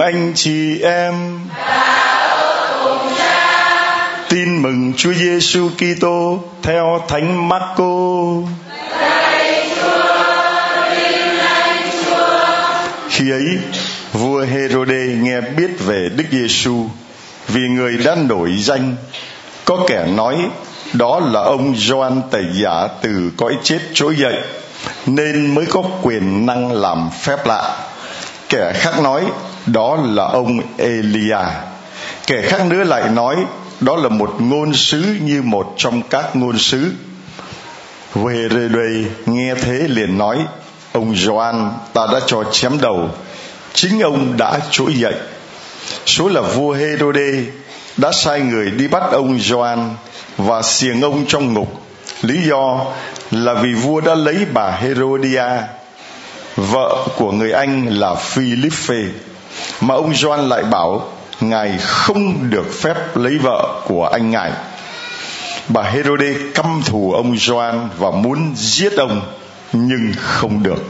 cùng anh chị em. Tin mừng Chúa Giêsu Kitô theo Thánh Marco. Khi ấy, vua Herode nghe biết về Đức Giêsu vì người đã nổi danh, có kẻ nói, đó là ông Gioan tẩy giả từ cõi chết trỗi dậy, nên mới có quyền năng làm phép lạ. Kẻ khác nói đó là ông Elia. Kẻ khác nữa lại nói, đó là một ngôn sứ như một trong các ngôn sứ. Herode nghe thế liền nói, ông Gioan, ta đã cho chém đầu. Chính ông đã trỗi dậy. Số là vua Herode đã sai người đi bắt ông Gioan và xiềng ông trong ngục. Lý do là vì vua đã lấy bà Herodia. Vợ của người anh là Philippe mà ông Gioan lại bảo, ngài không được phép lấy vợ của anh ngài. Bà Herode căm thù ông Gioan và muốn giết ông, nhưng không được.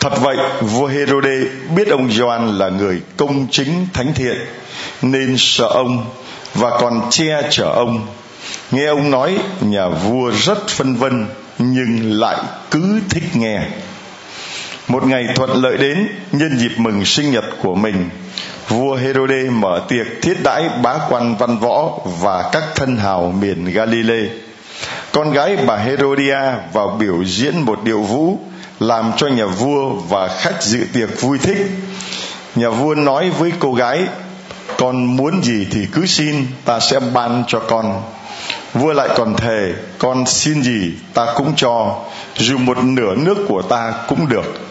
Thật vậy, vua Herode biết ông Gioan là người công chính thánh thiện, nên sợ ông và còn che chở ông. Nghe ông nói, nhà vua rất phân vân, nhưng lại cứ thích nghe một ngày thuận lợi đến, nhân dịp mừng sinh nhật của mình, vua Herode mở tiệc thiết đãi bá quan văn võ và các thân hào miền Galilee. Con gái bà Herodia vào biểu diễn một điệu vũ, làm cho nhà vua và khách dự tiệc vui thích. Nhà vua nói với cô gái, con muốn gì thì cứ xin, ta sẽ ban cho con. Vua lại còn thề, con xin gì, ta cũng cho, dù một nửa nước của ta cũng được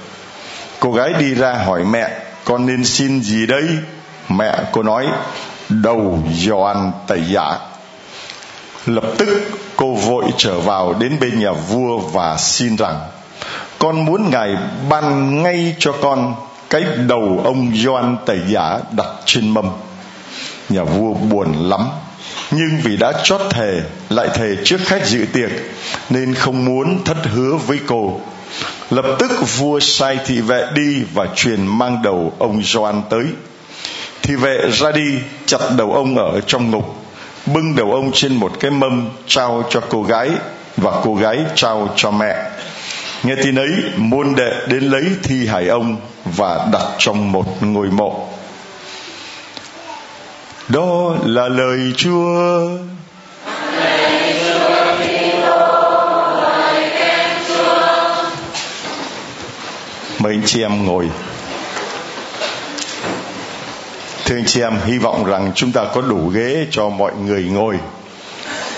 cô gái đi ra hỏi mẹ, con nên xin gì đây? Mẹ cô nói, đầu Gioan tẩy giả. Lập tức cô vội trở vào đến bên nhà vua và xin rằng, con muốn ngài ban ngay cho con cái đầu ông Gioan tẩy giả đặt trên mâm. Nhà vua buồn lắm, nhưng vì đã chót thề, lại thề trước khách dự tiệc, nên không muốn thất hứa với cô lập tức vua sai thị vệ đi và truyền mang đầu ông Gioan tới. Thị vệ ra đi, chặt đầu ông ở trong ngục, bưng đầu ông trên một cái mâm trao cho cô gái và cô gái trao cho mẹ. Nghe tin ấy môn đệ đến lấy thi hài ông và đặt trong một ngôi mộ. Đó là lời chúa. Mời anh chị em ngồi. Thưa anh chị em, hy vọng rằng chúng ta có đủ ghế cho mọi người ngồi.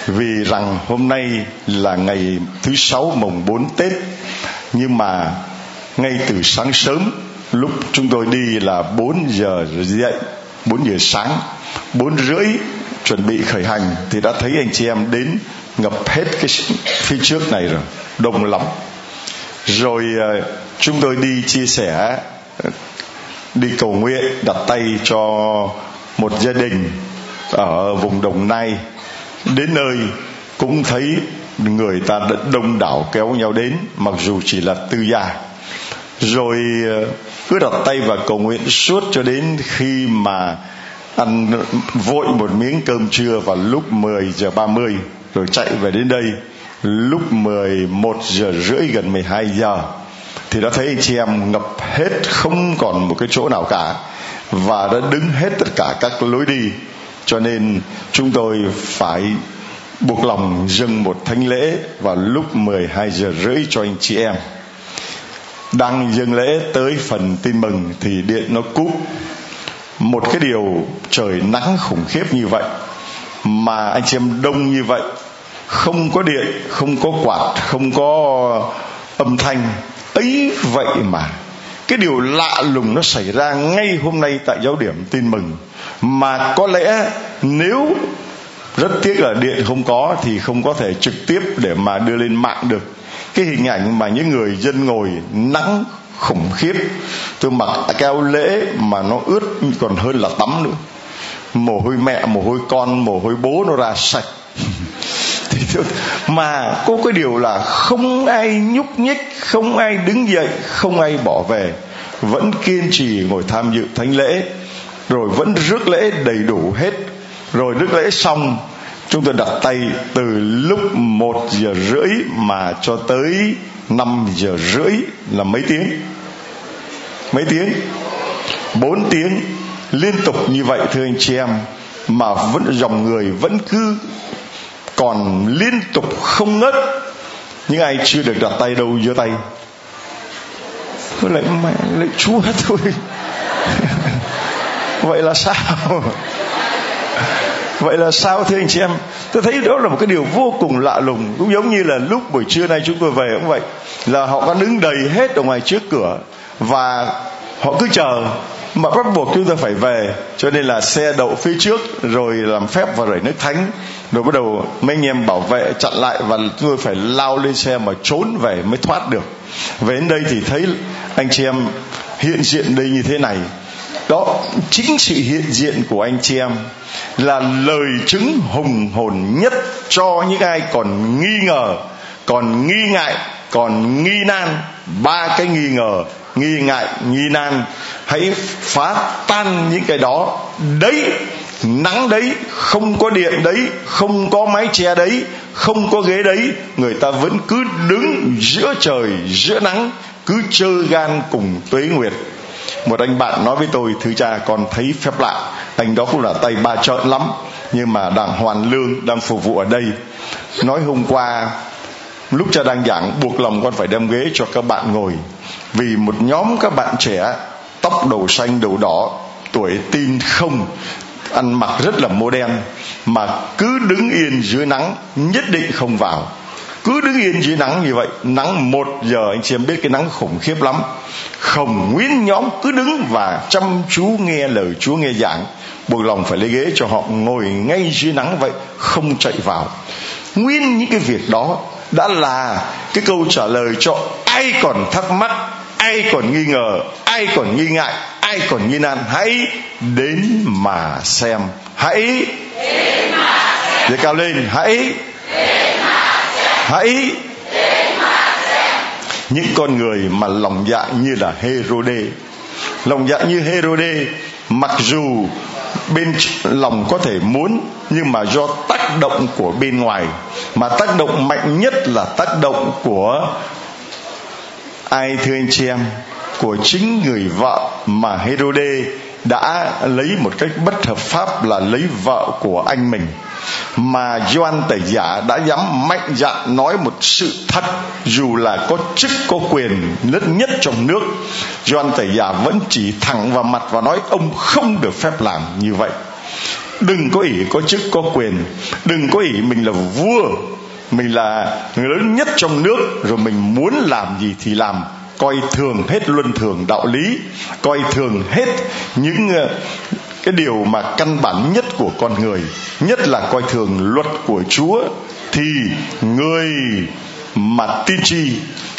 Vì rằng hôm nay là ngày thứ sáu mùng 4 Tết, nhưng mà ngay từ sáng sớm, lúc chúng tôi đi là 4 giờ dậy 4 giờ sáng 4 rưỡi chuẩn bị khởi hành, thì đã thấy anh chị em đến ngập hết cái phía trước này rồi, đông lắm rồi ờ, chúng tôi đi chia sẻ ờ, đi cầu nguyện, đặt tay cho một gia đình ở vùng đồng nai. Đến nơi cũng thấy người ta đông đảo kéo nhau đến, mặc dù chỉ là tư gia. Rồi ờ, cứ đặt tay và cầu nguyện suốt cho đến khi mà ăn vội một miếng cơm trưa vào lúc 10 giờ 30 rồi chạy về đến đây lúc 11 giờ rưỡi gần 12 giờ, thì đã thấy anh chị em ngập hết không còn một cái chỗ nào cả và đã đứng hết tất cả các lối đi. Cho nên chúng tôi phải buộc lòng dâng một thánh lễ vào lúc 12 giờ rưỡi cho anh chị em. Đang dâng lễ tới phần tin mừng thì điện nó cúp. Một cái điều trời nắng khủng khiếp như vậy, mà anh chị em đông như vậy không có điện, không có quạt, không có âm thanh. Ấy vậy mà, cái điều lạ lùng nó xảy ra ngay hôm nay tại giáo điểm, tin mừng. Mà có lẽ nếu rất tiếc là điện không có thì không có thể trực tiếp để mà đưa lên mạng được. Cái hình ảnh mà những người dân ngồi nắng khủng khiếp, tôi mặc cái áo lễ mà nó ướt còn hơn là tắm nữa. Mồ hôi mẹ, mồ hôi con, mồ hôi bố nó ra sạch thì mà có cái điều là không ai nhúc nhích, không ai đứng dậy, không ai bỏ về. Vẫn kiên trì ngồi tham dự thánh lễ. Rồi vẫn rước lễ đầy đủ hết. Rồi rước lễ xong, chúng tôi đặt tay từ lúc một giờ rưỡi mà cho tới 5 giờ rưỡi là mấy tiếng? Mấy tiếng? 4 tiếng. Liên tục như vậy, thưa anh chị em, mà vẫn dòng người vẫn cứ còn liên tục không ngớt những ai chưa được đặt tay đâu, giơ tay. Tôi lại mẹ lại chúa thôi. Vậy là sao? Vậy là sao thưa anh chị em? Tôi thấy đó là một cái điều vô cùng lạ lùng, cũng giống như là lúc buổi trưa nay chúng tôi về cũng vậy, là họ có đứng đầy hết ở ngoài trước cửa và họ cứ chờ, mà bắt buộc chúng ta phải về, cho nên là xe đậu phía trước, rồi làm phép và rảy nước thánh rồi bắt đầu mấy anh em bảo vệ chặn lại và tôi phải lao lên xe mà trốn về mới thoát được. Về đến đây thì thấy anh chị em hiện diện đây như thế này. Đó, chính sự hiện diện của anh chị em là lời chứng hùng hồn nhất cho những ai còn nghi ngờ, còn nghi ngại, còn nghi nan. Ba cái nghi ngờ, nghi ngại, nghi nan. Hãy phá tan những cái đó. Đấy nắng đấy, không có điện đấy, không có mái che đấy, không có ghế đấy, người ta vẫn cứ đứng giữa trời, giữa nắng, cứ chơi gan cùng tuế nguyệt. Một anh bạn nói với tôi thứ cha, con thấy phép lạ, anh đó cũng là tay ba trợn lắm, nhưng mà đang hoàn lương, đang phục vụ ở đây. Nói hôm qua, lúc cha đang giảng, buộc lòng con phải đem ghế cho các bạn ngồi, vì một nhóm các bạn trẻ, tóc đầu xanh đầu đỏ, tuổi tin không ăn mặc rất là modern mà cứ đứng yên dưới nắng, nhất định không vào. Cứ đứng yên dưới nắng như vậy, nắng một giờ anh chị em biết cái nắng khủng khiếp lắm. Không nguyên nhóm cứ đứng và chăm chú nghe lời chúa nghe giảng. Buộc lòng phải lấy ghế cho họ ngồi ngay dưới nắng vậy, không chạy vào. Nguyên những cái việc đó đã là cái câu trả lời cho ai còn thắc mắc, ai còn nghi ngờ, ai còn nghi ngại ai còn nghi nan, hãy đến mà xem. Hãy để cao lên, hãy hãy những con người mà lòng dạ như là Herode. Lòng dạ như Herode, mặc dù bên lòng có thể muốn, nhưng mà do tác động của bên ngoài. Mà tác động mạnh nhất là tác động của ai, thưa anh chị em? Của chính người vợ mà Herode đã lấy một cách bất hợp pháp là lấy vợ của anh mình. Mà Doan tẩy giả đã dám mạnh dạn nói một sự thật, dù là có chức, có quyền lớn nhất trong nước Doan tẩy giả vẫn chỉ thẳng vào mặt và nói ông không được phép làm như vậy. Đừng có ỷ có chức, có quyền. Đừng có ỷ mình là vua, mình là người lớn nhất trong nước, rồi mình muốn làm gì thì làm coi thường hết luân thường đạo lý, coi thường hết những ờ, cái điều mà căn bản nhất của con người, nhất là coi thường luật của chúa, thì người mà tin chi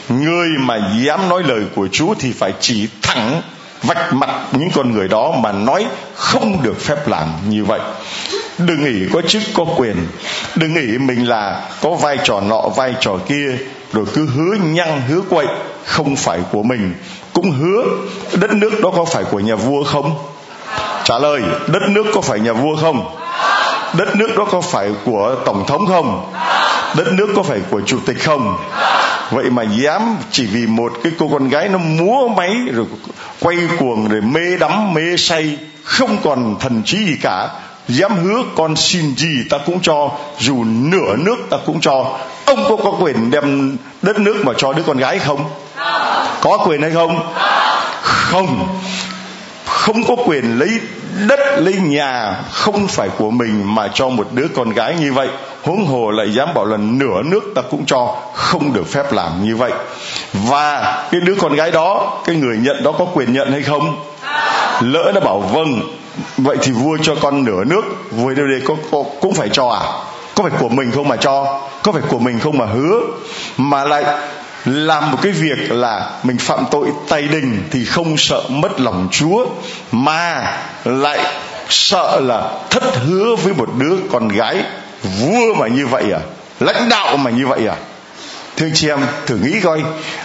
người mà dám nói lời của chúa thì phải chỉ thẳng vạch mặt những con người đó mà nói không được phép làm như vậy. Đừng nghĩ có chức có quyền, đừng nghĩ mình là có vai trò nọ, vai trò kia rồi cứ hứa nhăng, hứa quậy, không phải của mình. Cũng hứa đất nước đó có phải của nhà vua không? Trả lời, đất nước có phải nhà vua không? Đất nước đó có phải của tổng thống không? Đất nước có phải của chủ tịch không? Vậy mà dám chỉ vì một cái cô con gái nó múa máy rồi quay cuồng rồi mê đắm, mê say, không còn thần trí gì cả dám hứa con xin gì ta cũng cho, dù nửa nước ta cũng cho. Ông có có quyền đem đất nước mà cho đứa con gái không? Có quyền hay không? Không. Không có quyền lấy đất, lấy nhà không phải của mình mà cho một đứa con gái như vậy. Huống hồ lại dám bảo là nửa nước ta cũng cho, không được phép làm như vậy. Và cái đứa con gái đó, cái người nhận đó có quyền nhận hay không? Lỡ nó bảo vâng vậy thì vua cho con nửa nước vua đây có, có cũng phải cho à? Có phải của mình không mà cho? Có phải của mình không mà hứa? Mà lại làm một cái việc là mình phạm tội tay đình thì không sợ mất lòng chúa mà lại sợ là thất hứa với một đứa con gái vua mà như vậy à? Lãnh đạo mà như vậy à? Thưa chị em thử nghĩ coi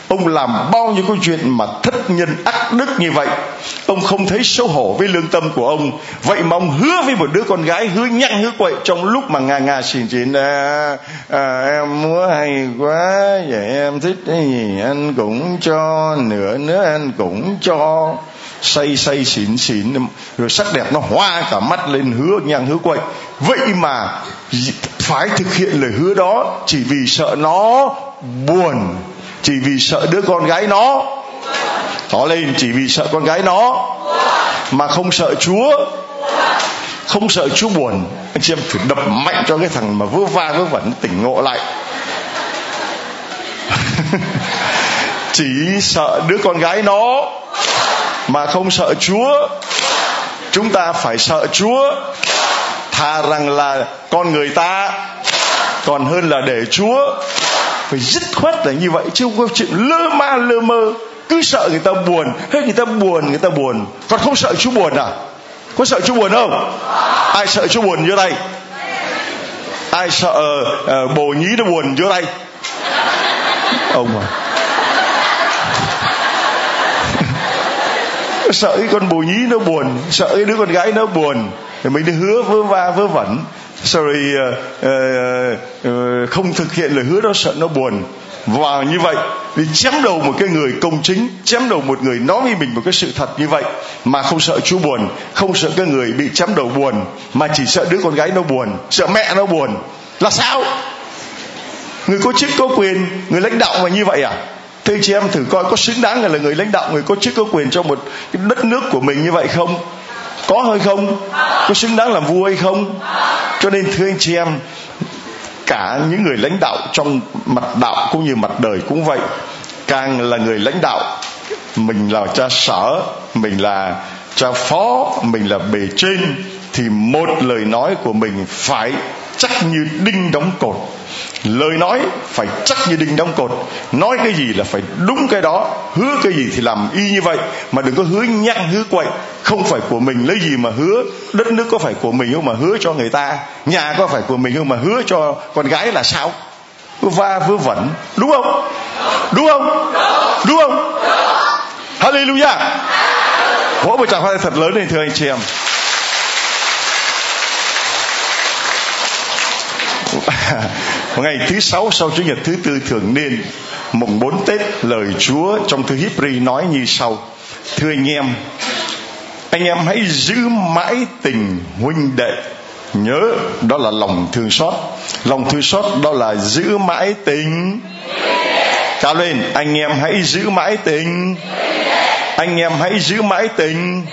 ông làm bao nhiêu câu chuyện mà thất nhân ác đức như vậy? Ông không thấy xấu hổ với lương tâm của ông vậy mà ông hứa với một đứa con gái hứa nhăn hứa quậy trong lúc mà ngà ngà xỉn xỉn à, à, em múa hay quá vậy em thích cái gì anh cũng cho nửa nữa anh cũng cho. Say say xỉn xỉn rồi sắc đẹp nó hoa cả mắt lên hứa nhăn hứa quậy. Vậy mà phải thực hiện lời hứa đó chỉ vì sợ nó buồn chỉ vì sợ đứa con gái nó. Tỏ lên chỉ vì sợ con gái nó, mà không sợ chúa, không sợ chúa buồn. Anh chị em thử đập mạnh cho cái thằng mà vớ va vớ vẩn tỉnh ngộ lại. Chỉ sợ đứa con gái nó, mà không sợ chúa. Chúng ta phải sợ chúa. Thà rằng là con người ta còn hơn là để chúa phải dứt khoát là như vậy chứ không có chuyện lơ ma lơ mơ. Cứ sợ người ta buồn hết người ta buồn người ta buồn. Còn không sợ chú buồn à? Có sợ chú buồn không? Ai sợ chú buồn vô đây? Ai sợ uh, bồ nhí nó buồn vô đây? Ông à. Sợ cái con bồ nhí nó buồn sợ cái đứa con gái nó buồn. Thì mình đi hứa vơ va vớ vẩn sorry uh, uh, uh, không thực hiện lời hứa đó sợ nó buồn. Và như vậy đi chém đầu một cái người công chính chém đầu một người nói với mình một cái sự thật như vậy mà không sợ chú buồn không sợ cái người bị chém đầu buồn mà chỉ sợ đứa con gái nó buồn sợ mẹ nó buồn. Là sao? Người có chức có quyền người lãnh đạo mà như vậy à? Thưa chị em thử coi có xứng đáng là người lãnh đạo người có chức có quyền cho một cái đất nước của mình như vậy không? Có hay không? Có xứng đáng làm vua hay không? Cho nên, thưa anh chị em, cả những người lãnh đạo trong mặt đạo cũng như mặt đời cũng vậy. Càng là người lãnh đạo, mình là cha sở, mình là cha phó, mình là bề trên, thì một lời nói của mình phải chắc như đinh đóng cột. Lời nói phải chắc như đinh đóng cột. Nói cái gì là phải đúng cái đó. Hứa cái gì thì làm y như vậy. Mà đừng có hứa nhăn hứa quậy. Không phải của mình lấy gì mà hứa. Đất nước có phải của mình không mà hứa cho người ta? Nhà có phải của mình không mà hứa cho con gái là sao? Va vớ vẩn. Đúng không? Đúng không? Đúng không? Hallelujah. Vỗ một tràng hoa thật lớn lên thưa anh chị em. Ngày thứ sáu sau chủ nhật thứ tư thường niên, mùng bốn tết, lời chúa trong thư Hebrew nói như sau. Thưa anh em anh em hãy giữ mãi tình huynh đệ. Nhớ, đó là lòng thương xót. Lòng thương xót, đó là giữ mãi tình cao lên, anh em hãy giữ mãi tình anh em hãy giữ mãi tình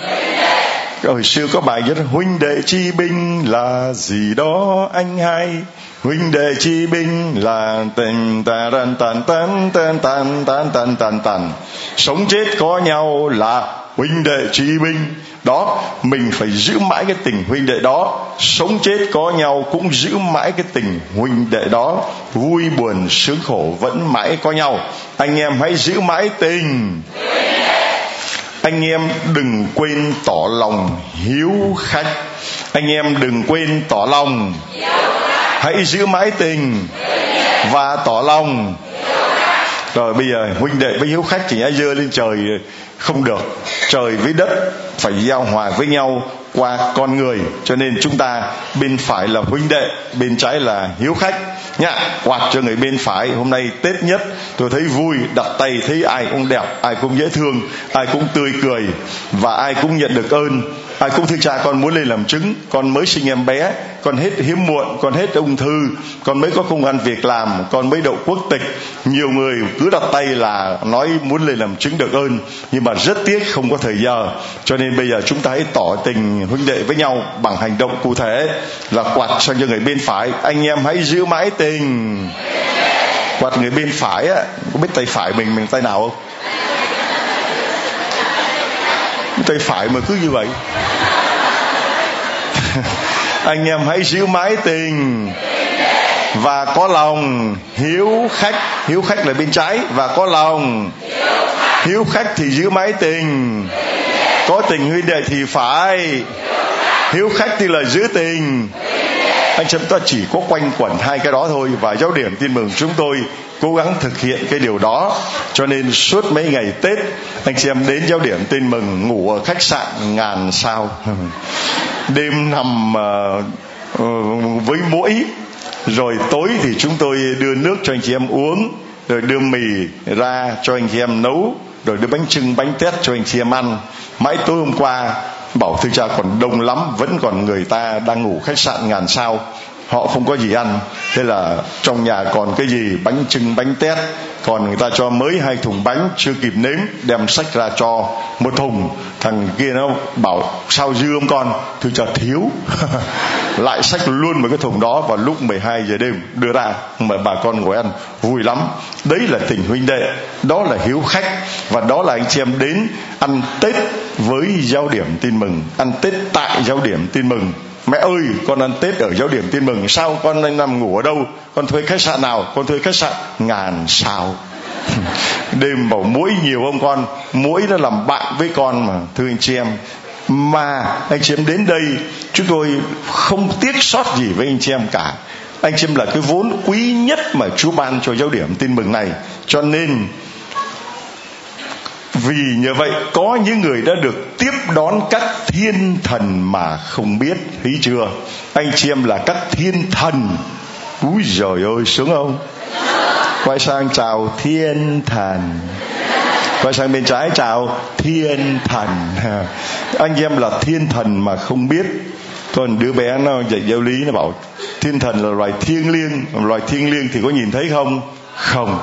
hồi xưa có bài nhất huynh đệ chi binh là gì đó, anh hay huynh đệ chi binh là tình ta tan tan tan tan tan tan tan tan tan. Sống chết có nhau là huynh đệ chi binh. Đó, mình phải giữ mãi cái tình huynh đệ đó. Sống chết có nhau cũng giữ mãi cái tình huynh đệ đó. Vui, buồn, sướng, khổ vẫn mãi có nhau. Anh em hãy giữ mãi tình anh em đừng quên tỏ lòng hiếu khách. Anh em đừng quên tỏ lòng. Hãy giữ mãi tình và tỏ lòng rồi bây giờ huynh đệ với hiếu khách chỉ ai dơ lên trời không được. Trời với đất phải giao hòa với nhau qua con người. Cho nên chúng ta bên phải là huynh đệ, bên trái là hiếu khách. Nhá, quạt cho người bên phải. Hôm nay tết nhất, tôi thấy vui, đặt tay thấy ai cũng đẹp, ai cũng dễ thương, ai cũng tươi cười và ai cũng nhận được ơn ai cũng thưa cha con muốn lên làm chứng. Con mới sinh em bé. Con hết hiếm muộn. Con hết ung thư. Con mới có công ăn việc làm. Con mới đậu quốc tịch. Nhiều người cứ đặt tay là nói muốn lên làm chứng được ơn, nhưng mà rất tiếc không có thời giờ. Cho nên bây giờ chúng ta hãy tỏ tình huynh đệ với nhau bằng hành động cụ thể là quạt sang cho người bên phải. Anh em hãy giữ mãi tình. Quạt người bên phải á, có biết tay phải mình mình tay nào không? Tay phải mà cứ như vậy. anh em hãy giữ mãi tình và có lòng hiếu khách. Hiếu khách là bên trái và có lòng hiếu khách thì giữ mãi tình. Có tình huynh đệ thì phải hiếu khách thì là giữ tình. Anh chúng ta chỉ có quanh quẩn hai cái đó thôi và giáo điểm tin mừng chúng tôi cố gắng thực hiện cái điều đó. Cho nên suốt mấy ngày tết, anh chị em đến giáo điểm tin mừng ngủ ở khách sạn ngàn sao. đêm nằm uh, với mũi. Rồi tối thì chúng tôi đưa nước cho anh chị em uống rồi đưa mì ra cho anh chị em nấu rồi đưa bánh trưng bánh tét cho anh chị em ăn. Mãi tối hôm qua bảo thưa cha còn đông lắm vẫn còn người ta đang ngủ khách sạn ngàn sao họ không có gì ăn. Thế là trong nhà còn cái gì? Bánh trưng bánh tét. Còn người ta cho mới hai thùng bánh, chưa kịp nếm, đem sách ra cho một thùng. Thằng kia nó bảo, sao dư ông con? Thì cho thiếu. Lại sách luôn một cái thùng đó vào lúc 12 giờ đêm, đưa ra, mà bà con ngồi ăn, vui lắm. Đấy là tình huynh đệ, đó là hiếu khách, và đó là anh chị em đến ăn tết với giao điểm tin mừng, ăn tết tại giao điểm tin mừng mẹ ơi, con ăn tết ở giáo điểm tin mừng, sao con đang nằm ngủ ở đâu? Con thuê khách sạn nào? Con thuê khách sạn ngàn sao đêm bảo mũi nhiều không con? Mũi nó làm bạn với con mà, thưa anh chị em. Mà anh chị em đến đây, chúng tôi không tiếc sót gì với anh chị em cả. Anh chị em là cái vốn quý nhất mà Chúa ban cho giáo điểm tin mừng này. Cho nên vì như vậy, có những người đã được tiếp đón các thiên thần mà không biết, thấy chưa? Anh chị em là các thiên thần. Úi giời ơi, sướng không? Quay sang chào thiên thần. Quay sang bên trái chào thiên thần. Anh em là thiên thần mà không biết. Còn đứa bé nó dạy giáo lý, nó bảo thiên thần là loài thiêng liêng. Loài thiêng liêng thì có nhìn thấy không? Không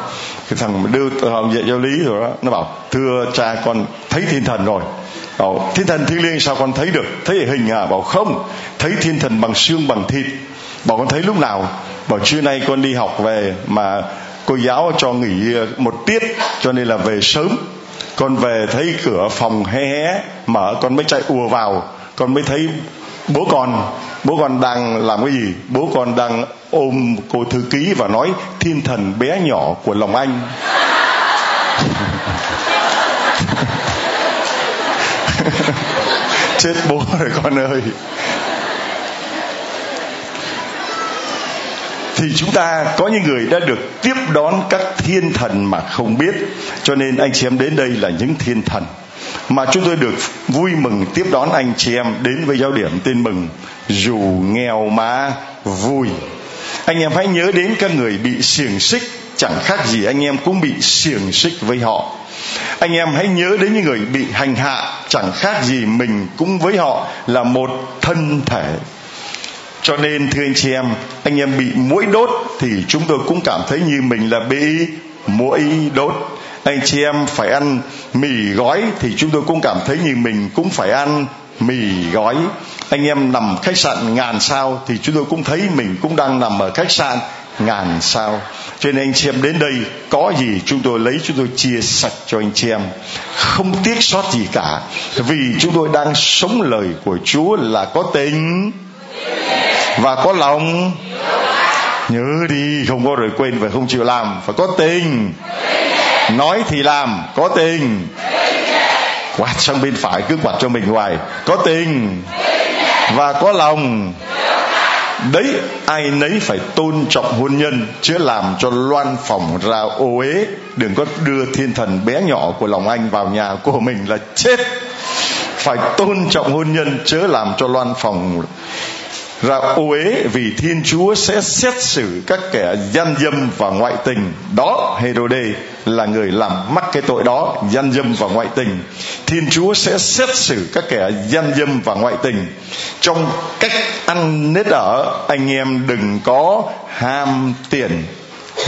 cái thằng đưa thằng dạy giáo lý rồi đó, nó bảo, thưa cha, con thấy thiên thần rồi. Bảo, thiên thần thiêng liêng sao con thấy được? Thấy hình à? Bảo, không, thấy thiên thần bằng xương bằng thịt. Bảo, con thấy lúc nào? Bảo, trưa nay con đi học về mà cô giáo cho nghỉ một tiết, cho nên là về sớm. Con về thấy cửa phòng hé hé, mở, con mới chạy ùa vào. Con mới thấy bố con bố con đang làm cái gì? Bố con đang ôm cô thư ký và nói, thiên thần bé nhỏ của lòng anh. Chết bố rồi, con ơi. Thì chúng ta có những người đã được tiếp đón các thiên thần mà không biết, cho nên anh chị em đến đây là những thiên thần mà chúng tôi được vui mừng tiếp đón anh chị em đến với giáo điểm tin mừng, dù nghèo mà vui anh em hãy nhớ đến các người bị xiềng xích, chẳng khác gì anh em cũng bị xiềng xích với họ. Anh em hãy nhớ đến những người bị hành hạ, chẳng khác gì mình cũng với họ là một thân thể. Cho nên, thưa anh chị em, anh em bị mũi đốt thì chúng tôi cũng cảm thấy như mình là bị mũi đốt. Anh chị em phải ăn mì gói thì chúng tôi cũng cảm thấy như mình cũng phải ăn mì gói anh em nằm khách sạn ngàn sao thì chúng tôi cũng thấy mình cũng đang nằm ở khách sạn ngàn sao. Cho nên anh chị em đến đây, có gì chúng tôi lấy, chúng tôi chia sạch cho anh chị em. Không tiếc sót gì cả, vì chúng tôi đang sống lời của chúa là có tình và có lòng. Nhớ đi, không có rồi quên và không chịu làm, phải có tình. Nói thì làm, có tình. Quạt sang bên phải, cứ quạt cho mình hoài, có tình và có lòng. Đấy, ai nấy phải tôn trọng hôn nhân chứ làm cho loan phòng ra ô uế. Đừng có đưa thiên thần bé nhỏ của lòng anh vào nhà của mình là chết. Phải tôn trọng hôn nhân chớ làm cho loan phòng ra uế vì thiên chúa sẽ xét xử các kẻ gian dâm và ngoại tình. Đó, Herode là người làm mắc cái tội đó, gian dâm và ngoại tình. Thiên chúa sẽ xét xử các kẻ gian dâm và ngoại tình. Trong cách ăn nết ở, anh em đừng có ham tiền.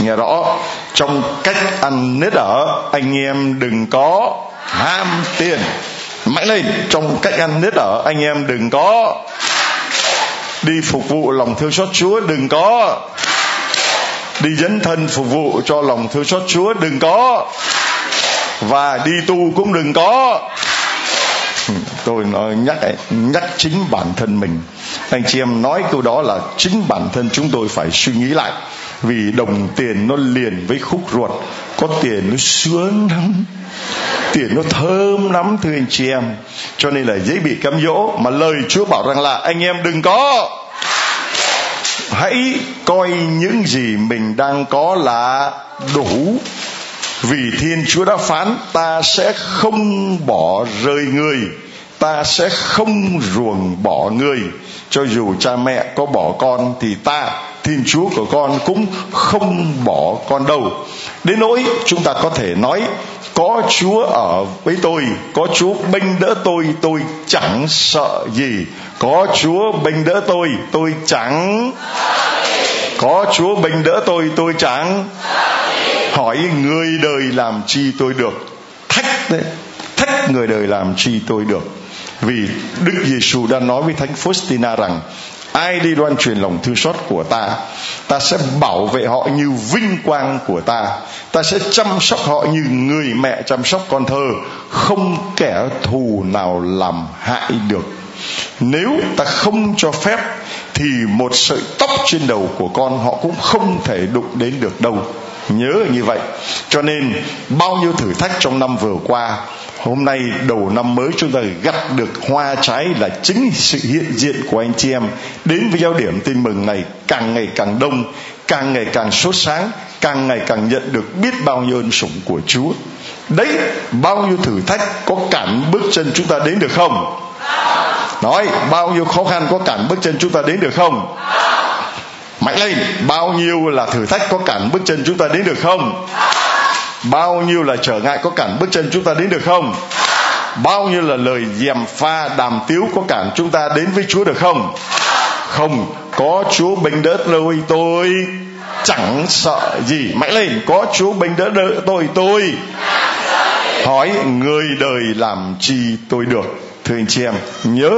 Nghe rõ, trong cách ăn nết ở, anh em đừng có ham tiền. Mạnh lên, trong cách ăn nết ở, anh em đừng có đi phục vụ lòng thương xót Chúa, đừng có đi dấn thân phục vụ cho lòng thương xót Chúa, đừng có. Và đi tu cũng đừng có. Tôi nói nhắc nhắc chính bản thân mình. Anh chị em, nói câu đó là chính bản thân chúng tôi phải suy nghĩ lại vì đồng tiền nó liền với khúc ruột, có tiền nó sướng lắm, tiền nó thơm lắm, thưa anh chị em. Cho nên là dễ bị cám dỗ, mà lời chúa bảo rằng là anh em đừng có. Hãy coi những gì mình đang có là đủ. Vì thiên chúa đã phán, ta sẽ không bỏ rơi người ta sẽ không ruồng bỏ người cho dù cha mẹ có bỏ con thì ta thiên chúa của con cũng không bỏ con đâu. Đến nỗi chúng ta có thể nói, có chúa ở với tôi, có chúa bênh đỡ tôi tôi chẳng sợ gì. Có chúa bênh đỡ tôi tôi chẳng có chúa bênh đỡ tôi tôi chẳng hỏi người đời làm chi tôi được. Thách đấy thách người đời làm chi tôi được. Vì Đức Giêsu đã nói với Thánh Faustina rằng ai đi loan truyền lòng thương xót của ta ta sẽ bảo vệ họ như vinh quang của ta. Ta sẽ chăm sóc họ như người mẹ chăm sóc con thơ, không kẻ thù nào làm hại được. Nếu ta không cho phép, thì một sợi tóc trên đầu của con họ cũng không thể đụng đến được đâu. Nhớ như vậy. Cho nên, bao nhiêu thử thách trong năm vừa qua hôm nay đầu năm mới chúng ta gặt được hoa trái là chính sự hiện diện của anh chị em. Đến với giáo điểm tin mừng này càng ngày càng đông, càng ngày càng sốt sáng, càng ngày càng nhận được biết bao nhiêu ơn sủng của chúa. Đấy, bao nhiêu thử thách có cản bước chân chúng ta đến được không? Nói, bao nhiêu khó khăn có cản bước chân chúng ta đến được không? Mạnh lên, bao nhiêu là thử thách có cản bước chân chúng ta đến được không? Bao nhiêu là trở ngại có cản bước chân chúng ta đến được không? Bao nhiêu là lời dèm pha đàm tiếu có cản chúng ta đến với chúa được không? Không, có chúa bình đỡ tôi tôi chẳng sợ gì. Mãi lên, có chúa bình đỡ đỡ tôi tôi hỏi người đời làm chi tôi được. Thưa anh chị em, nhớ,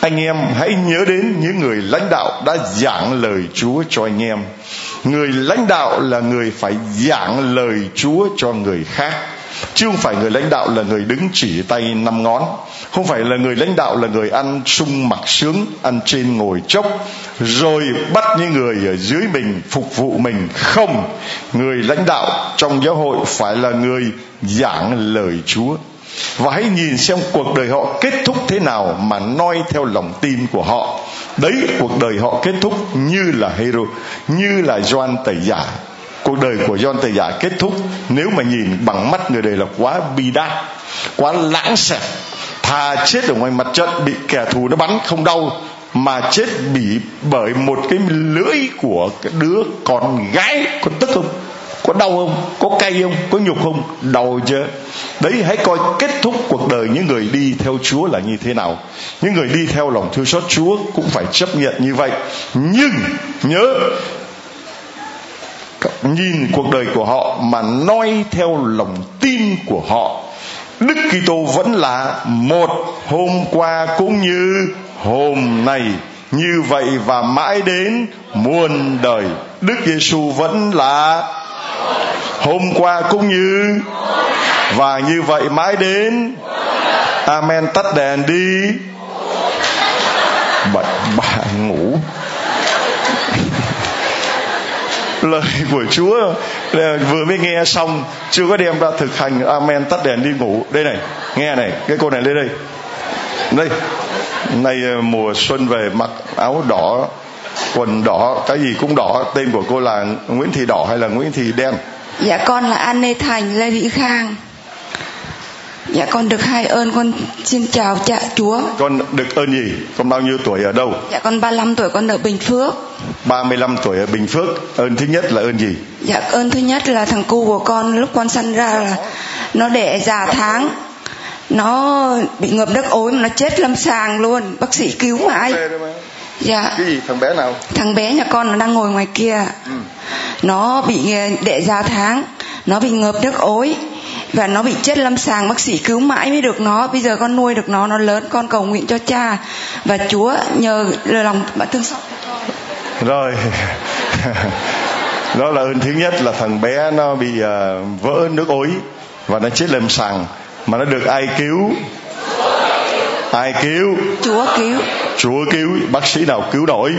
anh em hãy nhớ đến những người lãnh đạo đã giảng lời chúa cho anh em người lãnh đạo là người phải giảng lời chúa cho người khác, chứ không phải người lãnh đạo là người đứng chỉ tay năm ngón. Không phải là người lãnh đạo là người ăn sung mặc sướng, ăn trên ngồi chốc, rồi bắt những người ở dưới mình phục vụ mình. Không, người lãnh đạo trong giáo hội phải là người giảng lời chúa. Và hãy nhìn xem cuộc đời họ kết thúc thế nào mà noi theo lòng tin của họ đấy, cuộc đời họ kết thúc như là hero như là Doan tẩy giả. Cuộc đời của John tẩy giả kết thúc nếu mà nhìn bằng mắt người đời là quá bi đát, quá lãng xẹt thà chết ở ngoài mặt trận, bị kẻ thù nó bắn không đau, mà chết bị bởi một cái lưỡi của cái đứa con gái, con tức không? Có đau không? Có cay không? Có nhục không? Đau chưa đấy, hãy coi kết thúc cuộc đời những người đi theo chúa là như thế nào. Những người đi theo lòng thương xót chúa cũng phải chấp nhận như vậy. Nhưng, nhớ nhìn cuộc đời của họ mà noi theo lòng tin của họ, Đức Kitô vẫn là một hôm qua cũng như hôm nay. Như vậy và mãi đến muôn đời, Đức Giêsu vẫn là hôm qua cũng như. Và như vậy mãi đến. Amen. Tắt đèn đi. Bật bà ngủ. Lời của Chúa à, vừa mới nghe xong, chưa có đem ra thực hành. Amen. Tắt đèn đi ngủ. Đây này, nghe này, cái cô này lên đây. Đây. Này à, mùa xuân về, mặc áo đỏ quần đỏ cái gì cũng đỏ tên của cô là Nguyễn Thị đỏ hay là Nguyễn Thị đen dạ con là An Lê Thành Lê Vĩ Khang Dạ con được hai ơn con xin chào cha Chúa. Con được ơn gì? Con bao nhiêu tuổi ở đâu? Dạ con 35 tuổi con ở Bình Phước. 35 tuổi ở Bình Phước. Ơn thứ nhất là ơn gì? Dạ ơn thứ nhất là thằng cu của con lúc con sinh ra là nó đẻ già tháng. Nó bị ngập đất ối mà nó chết lâm sàng luôn. Bác sĩ cứu mãi. Dạ. Cái gì thằng bé nào? Thằng bé nhà con nó đang ngồi ngoài kia. Ừ. Nó bị đẻ già tháng. Nó bị ngập nước ối và nó bị chết lâm sàng bác sĩ cứu mãi mới được nó bây giờ con nuôi được nó nó lớn con cầu nguyện cho cha và chúa nhờ lòng bạn thương xót rồi đó là ơn thứ nhất là thằng bé nó bị uh, vỡ nước ối và nó chết lâm sàng mà nó được ai cứu ai cứu chúa cứu chúa cứu bác sĩ nào cứu nổi.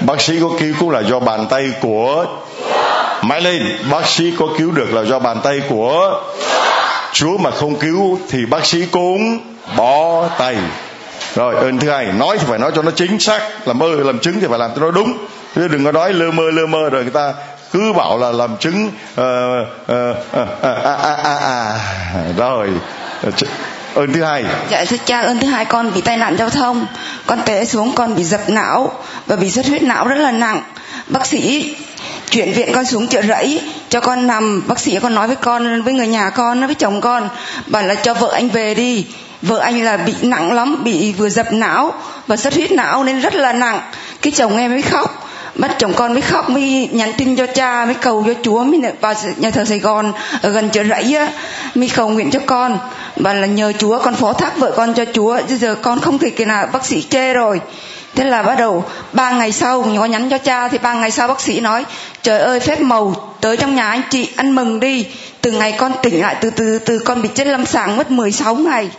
Bác sĩ có cứu cũng là do bàn tay của mãi lên bác sĩ có cứu được là do bàn tay của chúa mà không cứu thì bác sĩ cũng bỏ tay. Rồi ơn thứ hai nói thì phải nói cho nó chính xác. Làm mơ, làm chứng thì phải làm cho nó đúng. Chứ đừng có nói lơ mơ lơ mơ rồi người ta cứ bảo là làm chứng uh, uh, uh, à, à, à, à. rồi ờ, ơn thứ hai. Dạ thưa cha, ơn thứ hai, con bị tai nạn giao thông, con té xuống, con bị dập não và bị xuất huyết não rất là nặng. Bác sĩ chuyển viện con xuống chợ rẫy, cho con nằm. Bác sĩ con nói với con, với người nhà con với chồng con, bảo là cho vợ anh về đi. Vợ anh là bị nặng lắm, bị vừa dập não và xuất huyết não nên rất là nặng. Cái chồng em mới khóc bắt chồng con mới khóc, mới nhắn tin cho cha, mới cầu cho chúa, mới vào nhà thờ sài gòn, ở gần chợ rẫy á, mới cầu nguyện cho con. Và là nhờ chúa, con phó thác vợ con cho chúa bây giờ con không thể cái nào bác sĩ chê rồi. Thế là bắt đầu, ba ngày sau có nhắn cho cha, thì ba ngày sau bác sĩ nói, trời ơi, phép màu, tới trong nhà anh chị, ăn mừng đi. Từ ngày con tỉnh lại, từ từ từ con bị chết lâm sàng mất 16 ngày.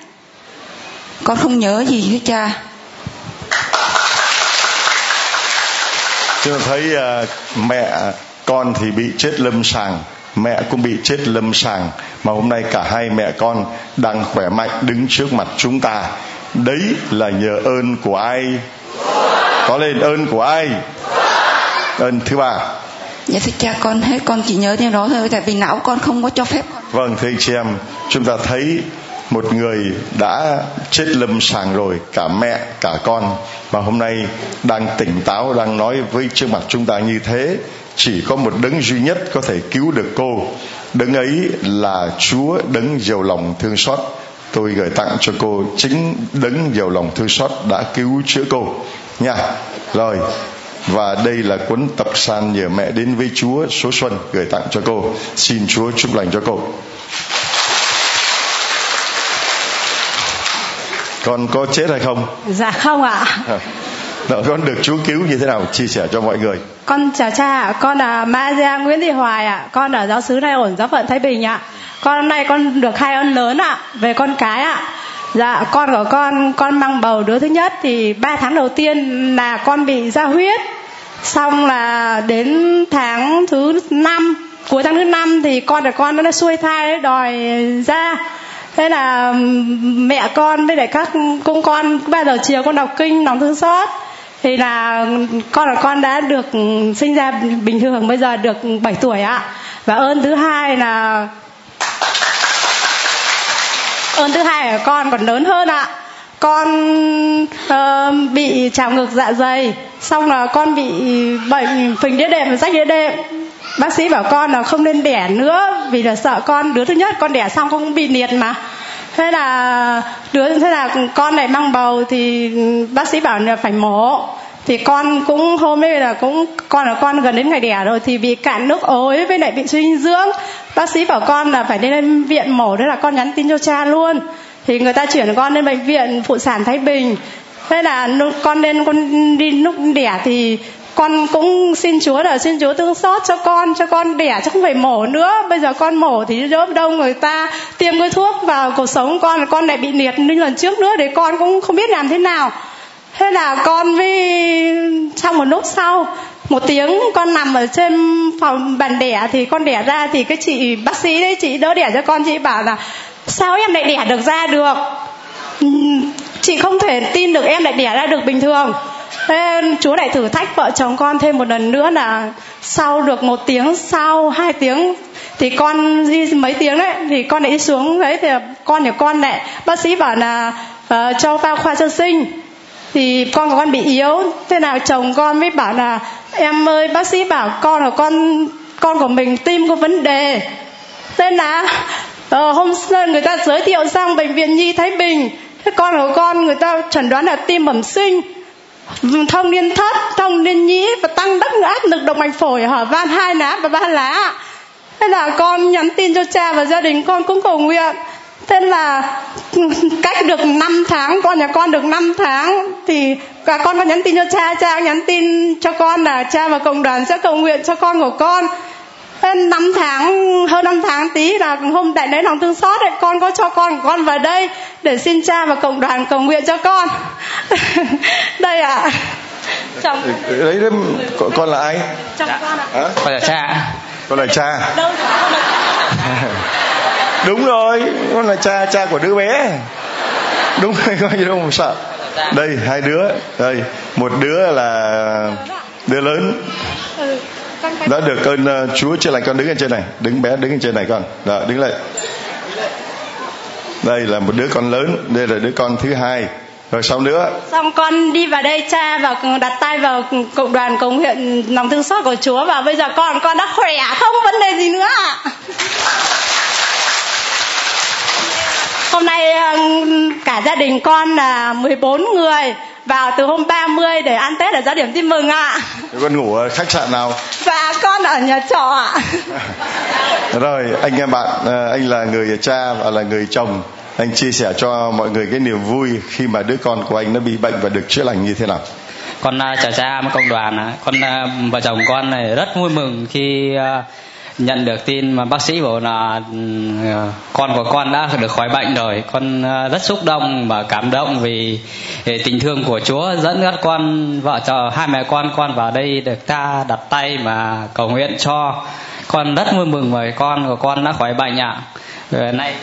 Con không nhớ gì hết, cha chúng ta thấy uh, mẹ con thì bị chết lâm sàng mẹ cũng bị chết lâm sàng. Mà hôm nay cả hai mẹ con đang khỏe mạnh đứng trước mặt chúng ta. Đấy là nhờ ơn của ai? Có lên ơn của ai? Ơn thứ ba. Dạ thưa cha con hết con chỉ nhớ theo đó thôi tại vì não con không có cho phép. Vâng thưa chị em chúng ta thấy một người đã chết lâm sàng rồi, cả mẹ, cả con. Và hôm nay đang tỉnh táo, đang nói với trước mặt chúng ta như thế, chỉ có một đấng duy nhất có thể cứu được cô. Đấng ấy là chúa đấng giàu lòng thương xót. Tôi gửi tặng cho cô chính đấng giàu lòng thương xót đã cứu chữa cô. Nha. Rồi. Và đây là cuốn tập san nhờ mẹ đến với Chúa số xuân gửi tặng cho cô. Xin Chúa chúc lành cho cô. Con có chết hay không? Dạ không ạ. Đó, con được Chúa cứu như thế nào? Chia sẻ cho mọi người. Con chào cha ạ. Con là Maria Nguyễn Thị Hoài ạ. Con ở giáo sứ Nay ổn giáo phận Thái Bình ạ. Con hôm nay con được hai ơn lớn ạ về con cái ạ. Dạ con của con con mang bầu đứa thứ nhất thì ba tháng đầu tiên là con bị ra huyết. Xong là đến tháng thứ năm cuối tháng thứ năm thì con của con nó xuôi thai đòi ra thế là mẹ con với lại các cung con ba giờ chiều con đọc kinh nóng thương xót. Thì là con là con đã được sinh ra bình thường bây giờ được 7 tuổi ạ. Và ơn thứ hai là ơn thứ hai của con còn lớn hơn ạ. Con uh, bị trào ngược dạ dày xong là con bị bệnh phình đĩa đệm và rách đĩa đệm bác sĩ bảo con là không nên đẻ nữa vì là sợ con, đứa thứ nhất con đẻ xong không bị liệt mà. Thế là đứa, thế là con này mang bầu thì bác sĩ bảo là phải mổ. Thì con cũng hôm nay là cũng, con là con gần đến ngày đẻ rồi thì bị cạn nước ối với lại bị suy dinh dưỡng. Bác sĩ bảo con là phải lên viện mổ, Thế là con nhắn tin cho cha luôn. Thì người ta chuyển con lên bệnh viện phụ sản thái bình. Thế là con lên, con đi lúc đẻ thì con cũng xin chúa là xin chúa thương xót cho con cho con đẻ chứ không phải mổ nữa. Bây giờ con mổ thì đỡ đông người ta tiêm cái thuốc vào cuộc sống con con lại bị liệt như lần trước nữa để con cũng không biết làm thế nào. Thế là con với, trong một lúc sau, một tiếng con nằm ở trên phòng bàn đẻ thì con đẻ ra thì cái chị bác sĩ đấy, chị đỡ đẻ cho con, chị bảo là, sao em lại đẻ được ra được? Ừ, chị không thể tin được em lại đẻ ra được bình thường thế chúa lại thử thách vợ chồng con thêm một lần nữa là sau được một tiếng sau hai tiếng thì con đi mấy tiếng đấy thì con lại đi xuống đấy thì con thì con lại. Bác sĩ bảo là uh, cho vào khoa sơ sinh. Thì con của con bị yếu thế nào chồng con mới bảo là em ơi bác sĩ bảo con là con con của mình tim có vấn đề. Thế là uh, hôm sau người ta giới thiệu sang bệnh viện nhi thái bình. Thế con của con người ta chẩn đoán là tim bẩm sinh thông liên thất, thông liên nhĩ và tăng đất áp lực động mạch phổi hở van hai lá và ba lá thế là con nhắn tin cho cha và gia đình con cũng cầu nguyện. Thế là cách được 5 tháng, con nhà con được 5 tháng, thì cả con có nhắn tin cho cha cha nhắn tin cho con là cha và cộng đoàn sẽ cầu nguyện cho con của con. 5 tháng hơn 5 tháng tí là hôm đại lễ lòng thương xót ấy, con có cho con của con vào đây để xin cha và cộng đoàn cầu nguyện cho con. Đây ạ. À. chồng đấy, đấy con, con là ai? Chồng dạ. con ạ. À? con là cha. Con là cha. Đâu? Con là đúng rồi con là cha cha của đứa bé. Đúng rồi coi gì đâu mà sợ. Đây hai đứa. Đây một đứa là đứa lớn. Ừ, đã được ơn uh, Chúa chữa lành con đứng ở trên này. Đứng bé đứng ở trên này con. Đó đứng lại. Đây là một đứa con lớn đây là đứa con thứ hai. Rồi sau nữa xong con đi vào đây cha và đặt tay vào cộng đoàn cầu nguyện lòng thương xót của Chúa và bây giờ con con đã khỏe không vấn đề gì nữa ạ hôm nay ờ, cả gia đình con là 14 người vào từ hôm 30 để ăn Tết ở giáo điểm tin mừng ạ. Con ngủ ở khách sạn nào? Và con ở nhà trọ ạ. Rồi anh em bạn ờ, anh là người cha và là người chồng. Anh chia sẻ cho mọi người cái niềm vui khi mà đứa con của anh nó bị bệnh và được chữa lành như thế nào. Con à, chào cha với công đoàn ạ. con à, vợ chồng con này rất vui mừng khi à, nhận được tin mà bác sĩ bảo là à, con của con đã được khỏi bệnh rồi con à, rất xúc động và cảm động vì vì tình thương của Chúa dẫn dắt con vợ chồng hai mẹ con con vào đây được ta đặt tay mà cầu nguyện cho con rất vui mừng vì con của con đã khỏi bệnh ạ. Rồi nay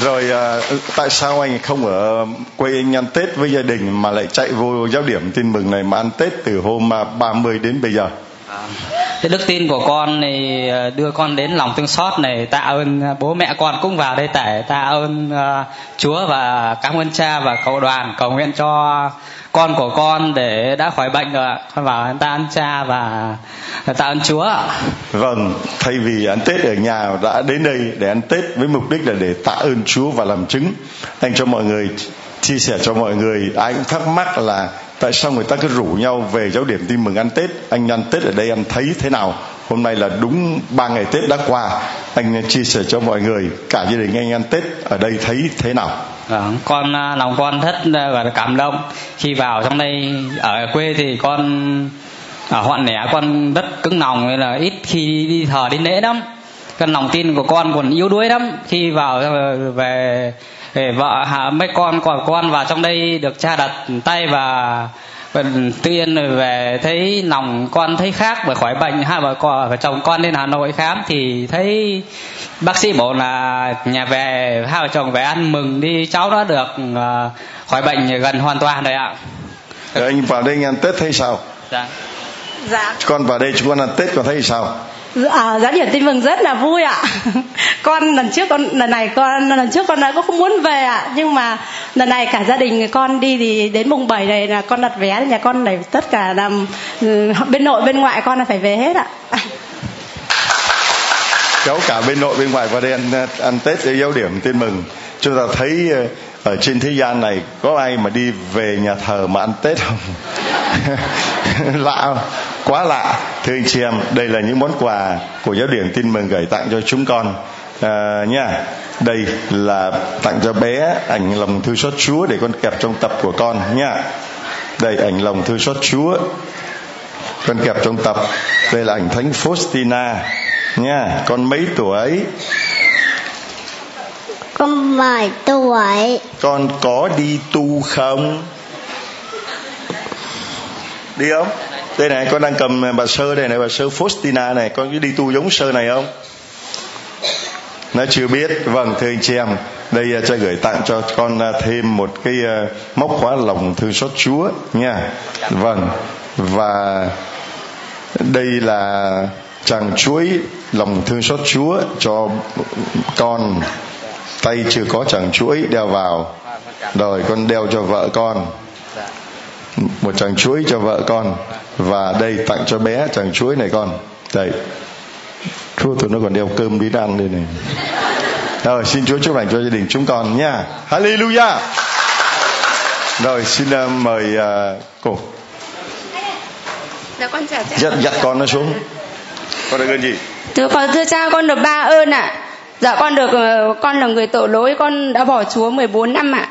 rồi à, tại sao anh không ở quê anh ăn tết với gia đình mà lại chạy vô giáo điểm tin mừng này mà ăn tết từ hôm à, 30 đến bây giờ cái đức tin của con này ờ, đưa con đến lòng thương xót này tạ ơn ờ, bố mẹ con cũng vào đây tải tạ ơn uh, Chúa và cảm ơn cha và cầu đoàn cầu nguyện cho con của con để đã khỏi bệnh rồi ạ. con vào tạ ơn cha và tạ ơn Chúa. Vâng, thay vì ăn Tết ở nhà đã đến đây để ăn Tết với mục đích là để tạ ơn Chúa và làm chứng. Anh cho mọi người chia sẻ cho mọi người, ai cũng thắc mắc là tại sao người ta cứ rủ nhau về giáo điểm tin mừng ăn Tết. Anh ăn Tết ở đây anh thấy thế nào? Hôm nay là đúng ba ngày Tết đã qua. Anh chia sẻ cho mọi người cả gia đình anh ăn Tết ở đây thấy thế nào? Vâng, con à, lòng con rất là cảm động khi vào trong đây ở quê thì con ở hoạn nẻ con rất cứng lòng nên là ít khi đi thờ đi lễ lắm con lòng tin của con còn yếu đuối lắm khi vào ờ, về, về vợ hạ mấy con của con vào trong đây được cha đặt tay và và tự nhiên rồi về thấy lòng con thấy khác bởi khỏi bệnh hai vợ con vợ chồng con lên Hà Nội khám thì thấy bác sĩ bảo là nhà về hai vợ chồng về ăn mừng đi cháu đã được ờ, khỏi bệnh gần hoàn toàn rồi ạ Rồi anh vào đây anh ăn Tết thấy sao? dạ. dạ Con vào đây chúng con ăn Tết con thấy sao? À, giá điểm tin mừng rất là vui ạ. Con lần trước con lần này con lần trước con đã có không muốn về ạ. Nhưng mà lần này cả gia đình con đi thì đến mùng 7 này là con đặt vé nhà con này tất cả là ừ, bên nội bên ngoại con là phải về hết ạ. Cháu cả bên nội bên ngoài qua đây ăn ăn Tết để giáo điểm tin mừng. Chúng ta thấy ờ, ở trên thế gian này có ai mà đi về nhà thờ mà ăn Tết không? Lạ không? Quá lạ. Thưa anh chị em đây là những món quà của giáo điểm tin mừng gửi tặng cho chúng con. À, nha đây là tặng cho bé ảnh lòng thư xót Chúa để con kẹp trong tập của con nha. Đây ảnh lòng thư xót Chúa con kẹp trong tập. Đây là ảnh thánh Faustina nha con mấy tuổi? Con 7 tuổi. Con có đi tu không? Đi không đây này, con đang cầm bà sơ đây này, bà sơ Faustina này. Con có đi tu giống sơ này không? Nó chưa biết. Vâng thưa anh chị em, đây à, cha gửi tặng cho con à, thêm một cái à, móc khóa lòng thương xót Chúa nha. Vâng và đây là chàng chuối lòng thương xót Chúa cho con. Tay chưa có chàng chuỗi đeo vào. Rồi, con đeo cho vợ con một chàng chuối cho vợ con và đây tặng cho bé chàng chuối này con. Đây. Chúa tụi nó còn đeo cơm đi ăn đây này. Rồi xin Chúa chúc lành cho gia đình chúng con nha. Hallelujah. Rồi xin uh, mời uh, cô. Dạ con chào cha. Dắt dắt con nó xuống. Con được ơn gì? Thưa con thưa cha con được ba ơn ạ. Dạ con được ờ, con là người tội lỗi con đã bỏ chúa 14 năm ạ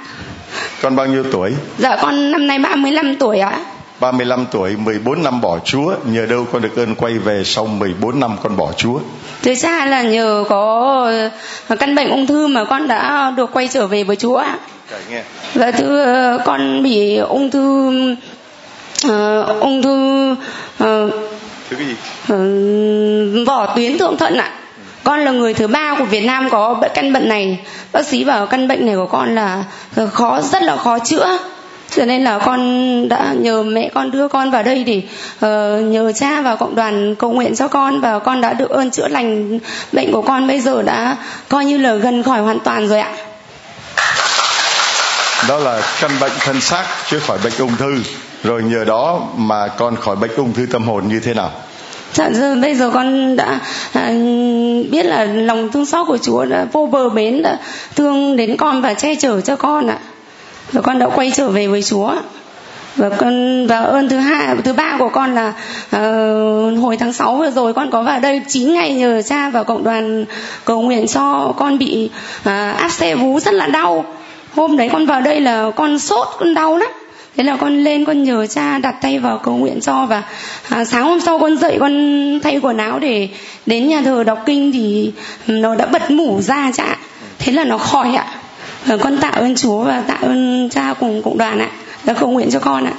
con bao nhiêu tuổi? Dạ con năm nay 35 tuổi ạ. 35 tuổi 14 năm bỏ Chúa. Nhờ đâu con được ơn quay về sau 14 năm con bỏ Chúa? Thưa cha là nhờ có căn bệnh ung thư mà con đã được quay trở về với chúa ạ. Nghe. Dạ thưa con bị ung thư ờ, ung thư Thứ cái gì? ờ, vỏ tuyến thượng thận ạ con là người thứ ba của Việt Nam có căn bệnh này. Bác sĩ bảo căn bệnh này của con là khó rất là khó chữa. Cho nên là con đã nhờ mẹ con đưa con vào đây để uh, nhờ cha và cộng đoàn cầu nguyện cho con. Và con đã được ơn chữa lành. Bệnh của con bây giờ đã coi như là gần khỏi hoàn toàn rồi ạ. Đó là căn bệnh thân xác chữa khỏi bệnh ung thư. Rồi nhờ đó mà con khỏi bệnh ung thư tâm hồn như thế nào? Dạ giờ bây giờ con đã à, biết là lòng thương xót của Chúa đã vô bờ bến đã thương đến con và che chở cho con ạ. Và con đã quay trở về với Chúa. Và con và ơn thứ hai thứ ba của con là uh, hồi tháng 6 vừa rồi con có vào đây 9 ngày nhờ cha và cộng đoàn cầu nguyện cho con bị uh, áp xe vú rất là đau. Hôm đấy con vào đây là con sốt con đau lắm thế là con lên con nhờ cha đặt tay vào cầu nguyện cho và à, sáng hôm sau con dậy con thay quần áo để đến nhà thờ đọc kinh thì nó đã bật mủ ra cha. Thế là nó khỏi ạ. Và con tạ ơn chúa và tạ ơn cha cùng cộng đoàn ạ đã cầu nguyện cho con ạ.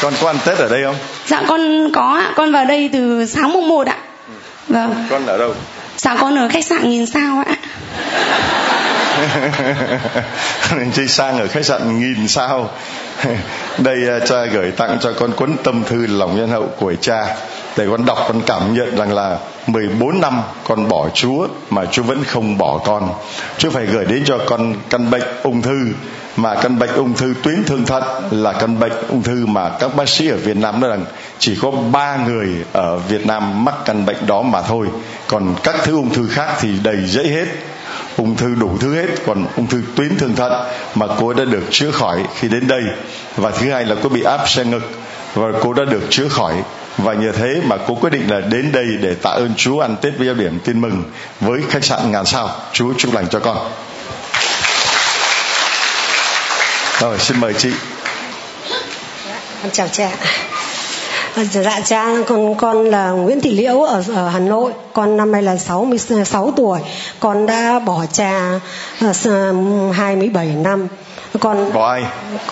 Con có ăn tết ở đây không? Dạ con có ạ. Con vào đây từ sáng mùng một ạ. Vâng con ở đâu? Dạ con ở khách sạn nghìn sao ạ nên chơi sang ở khách sạn nghìn sao. Đây à, cha gửi tặng cho con cuốn tâm thư lòng nhân hậu của cha, để con đọc, con cảm nhận rằng là 14 năm con bỏ Chúa mà Chúa vẫn không bỏ con. Chúa phải gửi đến cho con căn bệnh ung thư, mà căn bệnh ung thư tuyến thượng thận là căn bệnh ung thư mà các bác sĩ ở Việt Nam nói rằng chỉ có ba người ở Việt Nam mắc căn bệnh đó mà thôi. Còn các thứ ung thư khác thì đầy dễ hết ung thư đủ thứ hết, còn ung thư tuyến thượng thận mà cô đã được chữa khỏi khi đến đây. Và thứ hai là cô bị áp xe ngực và cô đã được chữa khỏi. Và nhờ thế mà cô quyết định là đến đây để tạ ơn Chúa ăn Tết với gia điểm tin mừng với khách sạn ngàn sao. Chúa chúc lành cho con. Rồi, xin mời chị. Con chào cha dạ cha con con là Nguyễn Thị Liễu ở, ở Hà Nội. Con năm nay là 66 tuổi. Con đã bỏ cha 27 năm. Con bỏ ai?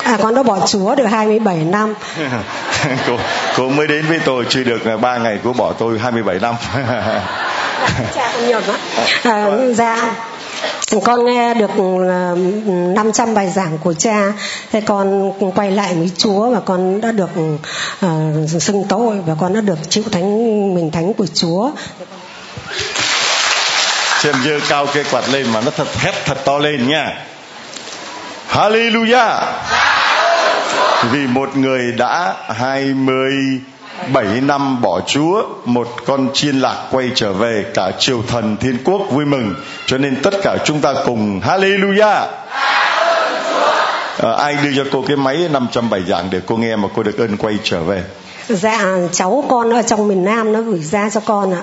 À con đã bỏ chúa được 27 năm. Cô cô mới đến với tôi chưa được ba ngày cô bỏ tôi 27 năm. Cha con nhiều lắm à, dạ con nghe được à, 500 bài giảng của cha thế con quay lại với Chúa và con đã được uh, xưng tội và con đã được chịu thánh mình thánh của Chúa. Xem dơ cao cây quạt lên mà nó thật hét thật to lên nha. Hallelujah. Vì một người đã hai mươi bảy năm bỏ Chúa, một con chiên lạc quay trở về cả triều thần thiên quốc vui mừng. Cho nên tất cả chúng ta cùng Hallelujah. À, ai đưa cho cô cái máy 500 bài giảng để cô nghe mà cô được ơn quay trở về? Dạ cháu con ở trong miền Nam nó gửi ra cho con ạ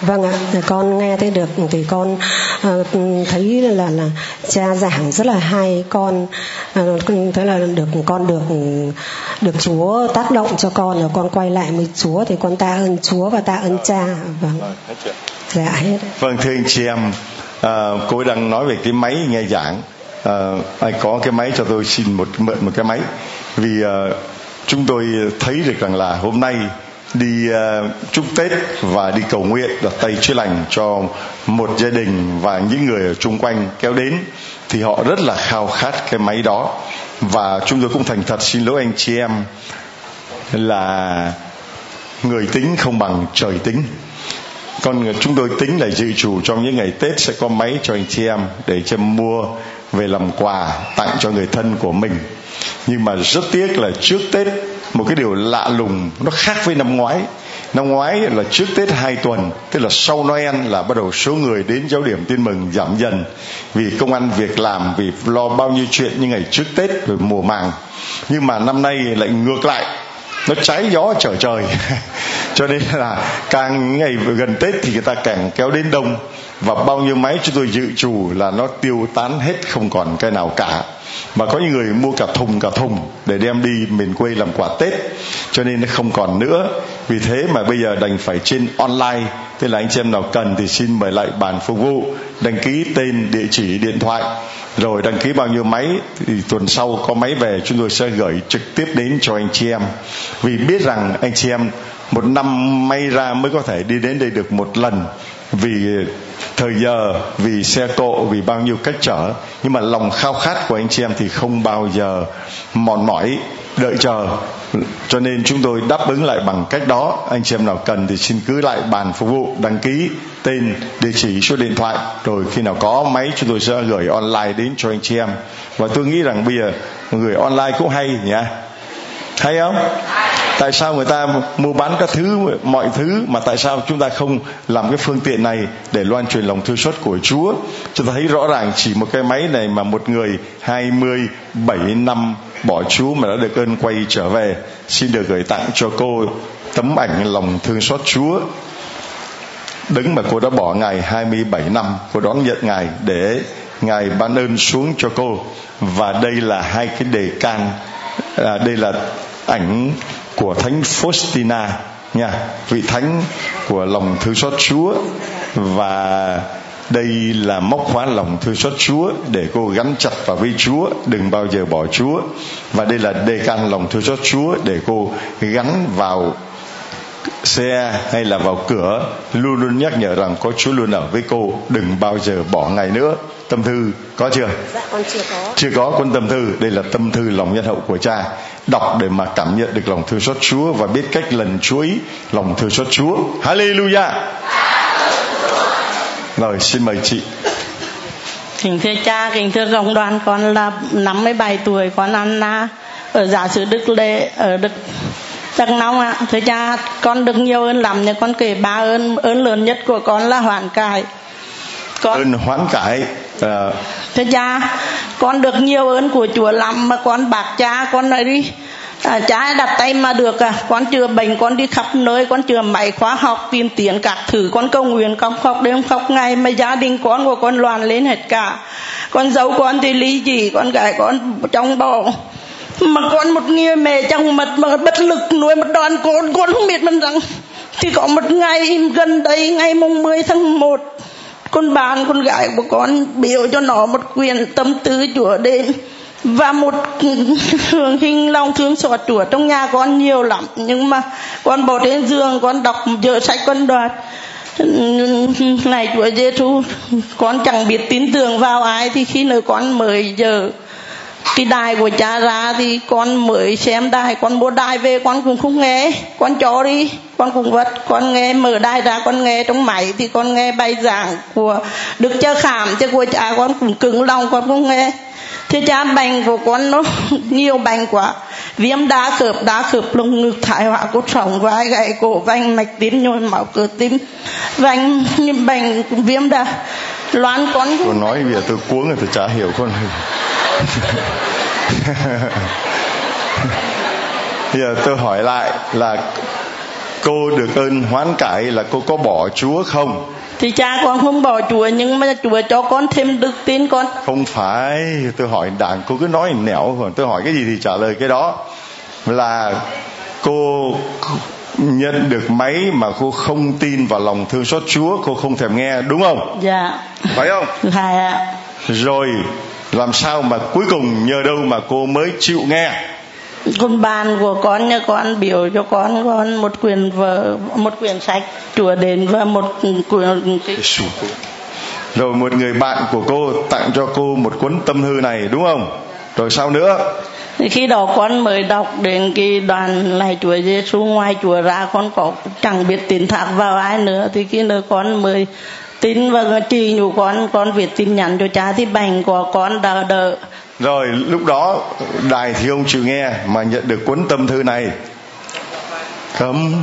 vâng ạ con nghe thấy được thì con uh, thấy là là cha giảng rất là hay. Con uh, thấy là được con được được chúa tác động cho con. Rồi con quay lại với chúa thì con ta ơn chúa và ta ơn cha. Vâng. Dạ hết vâng thưa anh chị em uh, cô đang nói về cái máy nghe giảng. Uh, ai có cái máy cho tôi xin một mượn một cái máy. Vì uh, chúng tôi thấy được rằng là hôm nay đi uh, chúc Tết và đi cầu nguyện đặt tay chữa lành cho một gia đình và những người ở chung quanh kéo đến thì họ rất là khao khát cái máy đó. Và chúng tôi cũng thành thật xin lỗi anh chị em là người tính không bằng trời tính. Còn chúng tôi tính là dự chủ trong những ngày Tết sẽ có máy cho anh chị em để cho mua về làm quà tặng cho người thân của mình. Nhưng mà rất tiếc là trước Tết một cái điều lạ lùng, nó khác với năm ngoái. Năm ngoái là trước tết hai tuần, tức là sau noel là bắt đầu số người đến giáo điểm tin mừng giảm dần. Vì công ăn việc làm, vì lo bao nhiêu chuyện như ngày trước tết rồi mùa màng. Nhưng mà năm nay lại ngược lại, nó cháy gió trở trời. Cho nên là càng ngày gần tết thì người ta càng kéo đến đông. Và bao nhiêu máy chúng tôi dự trù là nó tiêu tán hết, không còn cái nào cả mà có những người mua cả thùng cả thùng để đem đi miền quê làm quà tết, cho nên nó không còn nữa. Vì thế mà bây giờ đành phải trên online. Tức là anh chị em nào cần thì xin mời lại bàn phục vụ, đăng ký tên, địa chỉ, điện thoại. Rồi đăng ký bao nhiêu máy thì tuần sau có máy về, chúng tôi sẽ gửi trực tiếp đến cho anh chị em. Vì biết rằng anh chị em một năm may ra mới có thể đi đến đây được một lần. Vì thời giờ vì xe cộ, vì bao nhiêu cách trở, nhưng mà lòng khao khát của anh chị em thì không bao giờ mòn mỏi, đợi chờ. Cho nên chúng tôi đáp ứng lại bằng cách đó. Anh chị em nào cần thì xin cứ lại bàn phục vụ, đăng ký tên, địa chỉ, số điện thoại. Rồi khi nào có máy, chúng tôi sẽ gửi online đến cho anh chị em. Và tôi nghĩ rằng bây giờ người online cũng hay nhỉ? Hay không? Tại sao người ta mua bán các thứ mọi thứ mà tại sao chúng ta không làm cái phương tiện này để loan truyền lòng thương xót của Chúa? Chúng ta thấy rõ ràng chỉ một cái máy này mà một người 27 năm bỏ Chúa mà đã được ơn quay trở về. Xin được gửi tặng cho cô tấm ảnh lòng thương xót Chúa. Đứng mà cô đã bỏ ngày 27 năm cô đón nhận ngài để ngài ban ơn xuống cho cô. Và đây là hai cái đề can à, đây là ảnh của thánh Faustina nha vị thánh của lòng thương xót Chúa. Và đây là móc khóa lòng thương xót Chúa để cô gắn chặt vào với Chúa đừng bao giờ bỏ Chúa. Và đây là đề can lòng thương xót Chúa để cô gắn vào xe hay là vào cửa luôn luôn nhắc nhở rằng có Chúa luôn ở với cô đừng bao giờ bỏ ngày nữa. Tâm thư có chưa? Dạ con chưa có. Chưa có quân tâm thư. Đây là tâm thư lòng nhân hậu của cha đọc để mà cảm nhận được lòng thương xót Chúa và biết cách lần chuối lòng thương xót Chúa Hallelujah rồi xin mời chị Kính thưa cha, kính thưa cộng đoàn, con là 57 tuổi, con ăn na ở giáo sứ Đức Lê, ở Đức Đắk Nông ạ. Thưa cha, con được nhiều ơn lắm, nhưng con kể ba ơn, ơn lớn nhất của con là hoàn cải. Con, ơn hoán cải Ờ. à, thưa cha, con được nhiều ơn của Chúa lắm mà con bạc cha, con nói đi. À, cha đặt tay mà được à. Con chữa bệnh con đi khắp nơi con chữa máy khóa học tìm tiền các thứ. Con cầu nguyện con khóc đêm khóc ngày mà gia đình con của con loạn lên hết cả. Con dâu con thì lý gì con gái con trong bầu mà con một người mẹ trong mật mà bất lực nuôi một đoàn con con không biết mình rằng thì có một ngày gần đây ngày mùng 10 tháng 1 con bạn, con gái của con biểu cho nó một quyền tâm tư chúa đến và một hương hình lòng thương xót chúa trong nhà con nhiều lắm. Nhưng mà con bỏ trên giường, con đọc giờ sách, con đoạt. Này chúa giêsu con chẳng biết tin tưởng vào ai thì khi nữa con mời giờ cái đài của cha ra thì con mới xem đài, con mua đài về, con cũng không nghe. Con cho đi, con cũng vật, con nghe, mở đài ra, con nghe trong máy thì con nghe bài giảng của đức cha khảm chứ của cha con cũng cứng lòng, con không nghe thế cha bệnh của con nó nhiều bệnh quá. Viêm đa khớp đa khớp lồng ngực, thải hóa cốt sống vai gãy cổ, vành mạch tím nhồi máu cơ tim. Vành bệnh viêm đa loan con con nói bây giờ tôi cuống rồi, tôi chả hiểu con bây giờ tôi hỏi lại là cô được ơn hoán cải là cô có bỏ chúa không? Thì cha con không bỏ chùa nhưng mà chùa cho con thêm đức tin con không phải tôi hỏi đàn cô cứ nói nẻo rồi tôi hỏi cái gì thì trả lời cái đó là cô nhận được máy mà cô không tin vào lòng thương xót Chúa cô không thèm nghe đúng không? Dạ. Phải không? Phải ạ. Rồi làm sao mà cuối cùng nhờ đâu mà cô mới chịu nghe? Con bàn của con nha con biểu cho con con một quyển vở một quyển sách chùa đến và một quyển rồi một người bạn của cô tặng cho cô một cuốn tâm thư này đúng không? Rồi sao nữa? Thì khi đó con mới đọc đến cái đoàn này chùa Giêsu ngoài chùa ra con có chẳng biết tin thạc vào ai nữa. Thì khi nữa con mới tin và chỉ nhủ con con viết tin nhắn cho cha. Thì bệnh của con đỡ đỡ rồi lúc đó đài thì ông chịu nghe mà nhận được cuốn tâm thư này. Cấm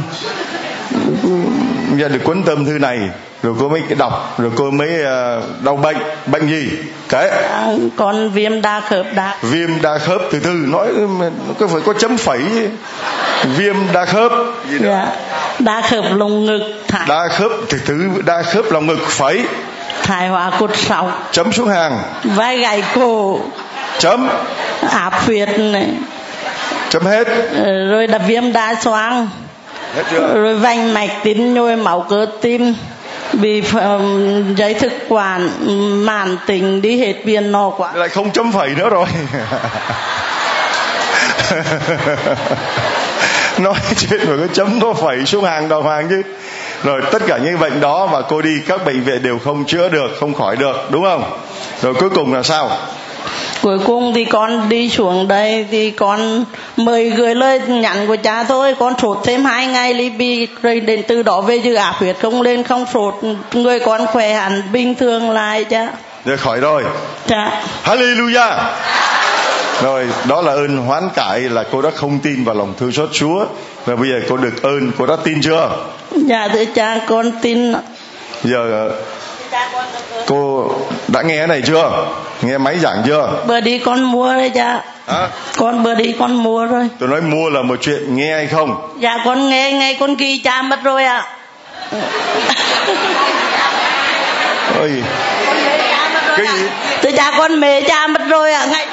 nhận được cuốn tâm thư này rồi cô mới đọc rồi cô mới uh, đau bệnh bệnh gì? Cái à, con viêm đa khớp đa viêm đa khớp từ từ nói có phải có chấm phẩy viêm đa khớp. Gì nữa dạ. đa khớp lồng ngực thải. đa khớp từ từ đa khớp lồng ngực phẩy. Thải hóa cột sống chấm xuống hàng. Vai gãy cổ chấm. Áp huyệt này. Chấm hết. Rồi là viêm đa xoang. Hết chưa? rồi vành mạch tín nhồi máu cơ tim. Bị um, giấy thực quản màn tình đi hết viên no quá. Lại không chấm phẩy nữa rồi. Nói chuyện mà có chấm có phẩy xuống hàng đầu hàng chứ. Rồi tất cả những bệnh đó mà cô đi các bệnh viện đều không chữa được không khỏi được đúng không? Rồi cuối cùng là sao cuối cùng thì con đi xuống đây thì con mời gửi lời nhắn của cha thôi. Con sốt thêm hai ngày ly bi rồi đến từ đó về dự áp huyết không lên không sốt. Người con khỏe hẳn bình thường lại cha. Rồi khỏi rồi. Dạ. Hallelujah. Rồi đó là ơn hoán cải là cô đã không tin vào lòng thương xót Chúa. Và bây giờ cô được ơn cô đã tin chưa? Dạ thưa cha con tin giờ cô đã nghe cái này chưa? Nghe máy giảng chưa? Bữa đi con mua đấy cha. À, con bữa đi con mua rồi tôi nói mua là một chuyện nghe hay không? Dạ con nghe ngay con ghi cha mất rồi ạ. À. ôi. Cái gì? Tôi cha con mê cha mất rồi ạ. À. ngay.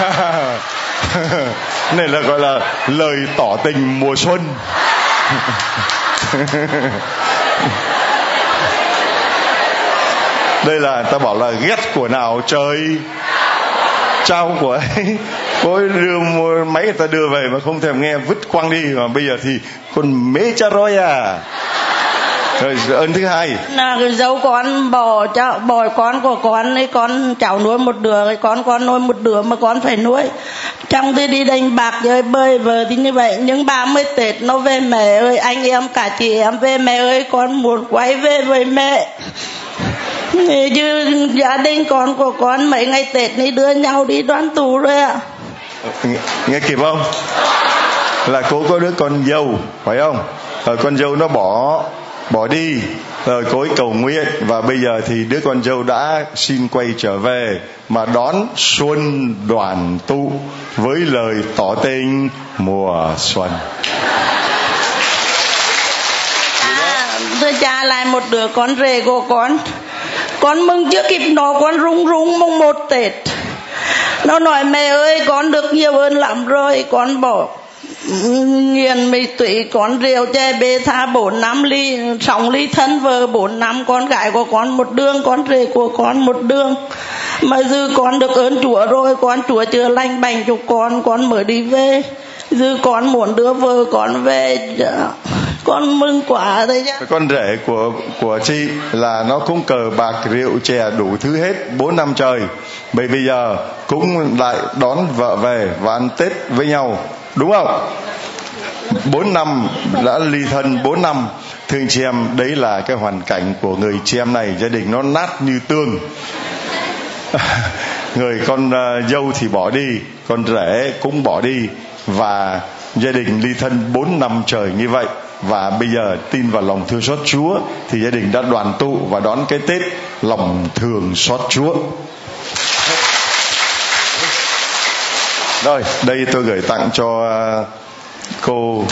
Này là gọi là lời tỏ tình mùa xuân đây là, ta bảo là ghét của nào? Trời. Trao của ấy. Cô ấy đưa máy người ta đưa về mà không thèm nghe, vứt quăng đi. Mà bây giờ thì con mê cha rồi à. Rồi, ơn thứ hai. Là cái dấu con, bò cho bò con của con ấy, con cháu nuôi một đứa, cái con con nuôi một đứa mà con phải nuôi. Trong khi đi đánh bạc rồi bơi vờ thì như vậy. Nhưng ba mươi tết nó về mẹ ơi, anh em cả chị em về mẹ ơi, con muốn quay về với mẹ như gia đình con của con mấy ngày tết này đưa nhau đi đoán tù rồi ạ. Nghe, nghe kịp không? Là cô có đứa con dâu phải không? Rồi con dâu nó bỏ bỏ đi. Rồi cô ấy cầu nguyện và bây giờ thì đứa con dâu đã xin quay trở về mà đón xuân đoàn tụ với lời tỏ tình mùa xuân. À, thưa cha lại một đứa con rể của con con mừng chưa kịp nó con rung rung mong một tết. Nó nói, mẹ ơi, con được nhiều hơn lắm rồi, con bỏ nghiền mì tụy con rượu chè bê tha bốn năm ly sống ly thân vợ bốn năm, con gái của con một đường, con rể của con một đường. Mà dư con được ơn chúa rồi, con chúa chưa lành bệnh cho con con mới đi về. Dư con muốn đưa vợ con về dạ con mừng quá đấy nhá. Con rể của của chị là nó cũng cờ bạc rượu chè đủ thứ hết bốn năm trời. Bởi bây giờ cũng lại đón vợ về và ăn tết với nhau đúng không? Bốn năm đã ly thân bốn năm. Thương chị em đấy là cái hoàn cảnh của người chị em này. Gia đình nó nát như tương. Người con uh, dâu thì bỏ đi con rể cũng bỏ đi. Và gia đình ly thân bốn năm trời như vậy và bây giờ tin vào lòng thương xót Chúa thì gia đình đã đoàn tụ và đón cái Tết lòng thương xót Chúa. Rồi, đây tôi gửi tặng cho à, cô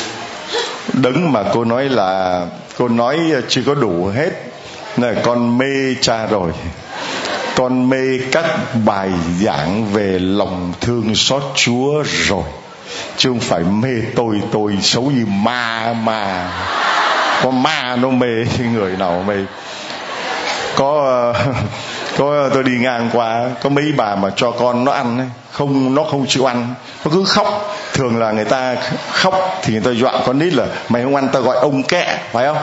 đứng mà cô nói là cô nói chưa có đủ hết. Là con mê cha rồi. Con mê các bài giảng về lòng thương xót chúa rồi chứ không phải mê tôi tôi xấu như ma ma. Có ma nó mê người nào mê? Có có tôi đi ngang qua có mấy bà mà cho con nó ăn ấy, không nó không chịu ăn. Nó cứ khóc. Thường là người ta khóc thì người ta dọa con nít là mày không ăn ta gọi ông kẹ phải không?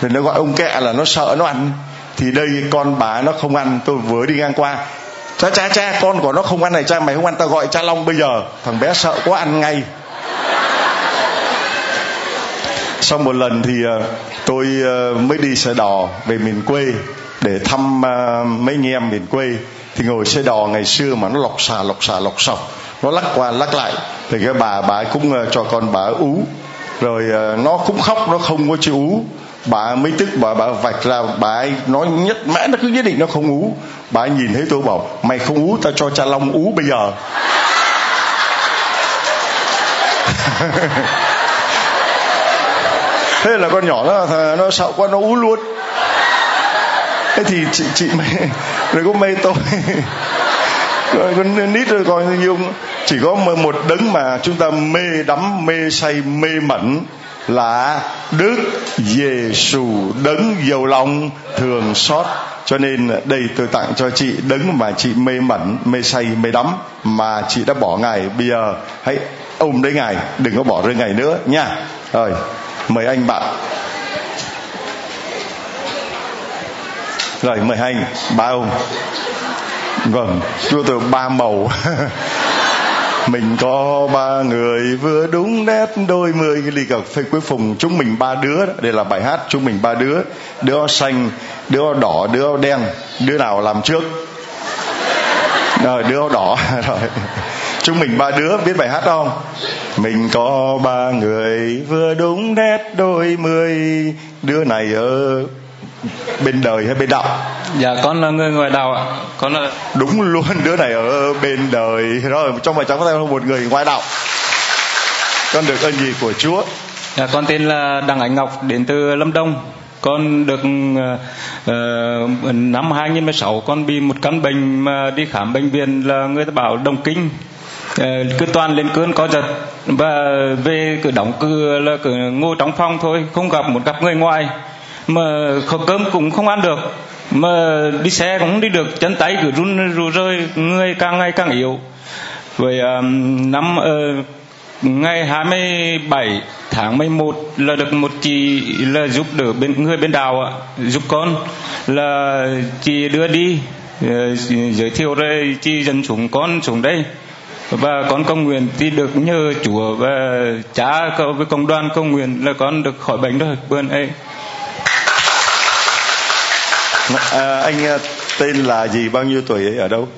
Thì nó gọi ông kẹ là nó sợ nó ăn. Thì đây con bà nó không ăn. Tôi vừa đi ngang qua cha cha cha, con của nó không ăn này, cha, mày không ăn, tao gọi cha long bây giờ. Thằng bé sợ quá, ăn ngay. Sau một lần thì ờ, tôi ờ, mới đi xe đò về miền quê để thăm ờ, mấy anh em miền quê. Thì ngồi xe đò ngày xưa mà nó lọc xà lọc xà, lọc sọc. Nó lắc qua lắc lại. Thì cái bà bà cũng cho con bà ú. Rồi nó cũng khóc, nó không có chịu ú bà mới tức, bà bà vạch ra, bà ấy nói nhất mãi nó cứ nhất định nó không ú. Bà ấy nhìn thấy tôi bảo, mày không ú, tao cho cha long ú bây giờ. Thế là con nhỏ nó nó sợ quá, nó ú luôn. Thế thì chị chị mày rồi có mê tôi. Rồi con nít rồi coi như chỉ có một đấng mà chúng ta mê đắm, mê say, mê mẩn là đức Giêsu đấng giàu lòng thường xót. Cho nên đây tôi tặng cho chị đấng mà chị mê mẩn, mê say, mê đắm, mà chị đã bỏ ngài. Bây giờ hãy ôm lấy ngài, đừng có bỏ rơi ngài nữa nha. Rồi, mời anh bạn. Rồi, mời anh ba ông. Vâng chúa tôi ba màu. mình có ba người, vừa đúng nét đôi mươi. Cái ly cà phê cuối cùng, chúng mình ba đứa đó. đây là bài hát, chúng mình ba đứa. Đứa xanh, đứa đỏ, đứa đen. Đứa nào làm trước? Rồi, đứa đỏ. Rồi. Chúng mình ba đứa, biết bài hát không? Mình có ba người, vừa đúng nét đôi mươi. Đứa này ở bên đời hay bên đạo? Dạ con là người ngoài đạo ạ. Con là đúng luôn đứa này ở bên đời. Rồi trong bài cháu có thêm một người ngoài đạo. Con được ơn gì của chúa? Dạ con tên là đặng ánh ngọc đến từ lâm đông. Con được uh, năm 2016 con bị một căn bệnh mà đi khám bệnh viện là người ta bảo đồng kinh. Uh, cứ toàn lên cơn có giật và về cứ đóng cửa là cứ ngồi trong phòng thôi không gặp một gặp người ngoài mà khẩu cơm cũng không ăn được. Mà đi xe cũng không đi được. Chân tay cứ run rù rơi người càng ngày càng yếu. Vậy um, năm uh, ngày 27 tháng 11 là được một chị là giúp đỡ bên người bên đào ạ giúp con. Là chị đưa đi uh, giới thiệu rồi chị dẫn chúng con xuống đây. Và con công nguyện thì được nhờ chúa và cha với công đoàn công nguyện là con được khỏi bệnh rồi bữa ấy à, anh à, tên là gì? Bao nhiêu tuổi ở đâu?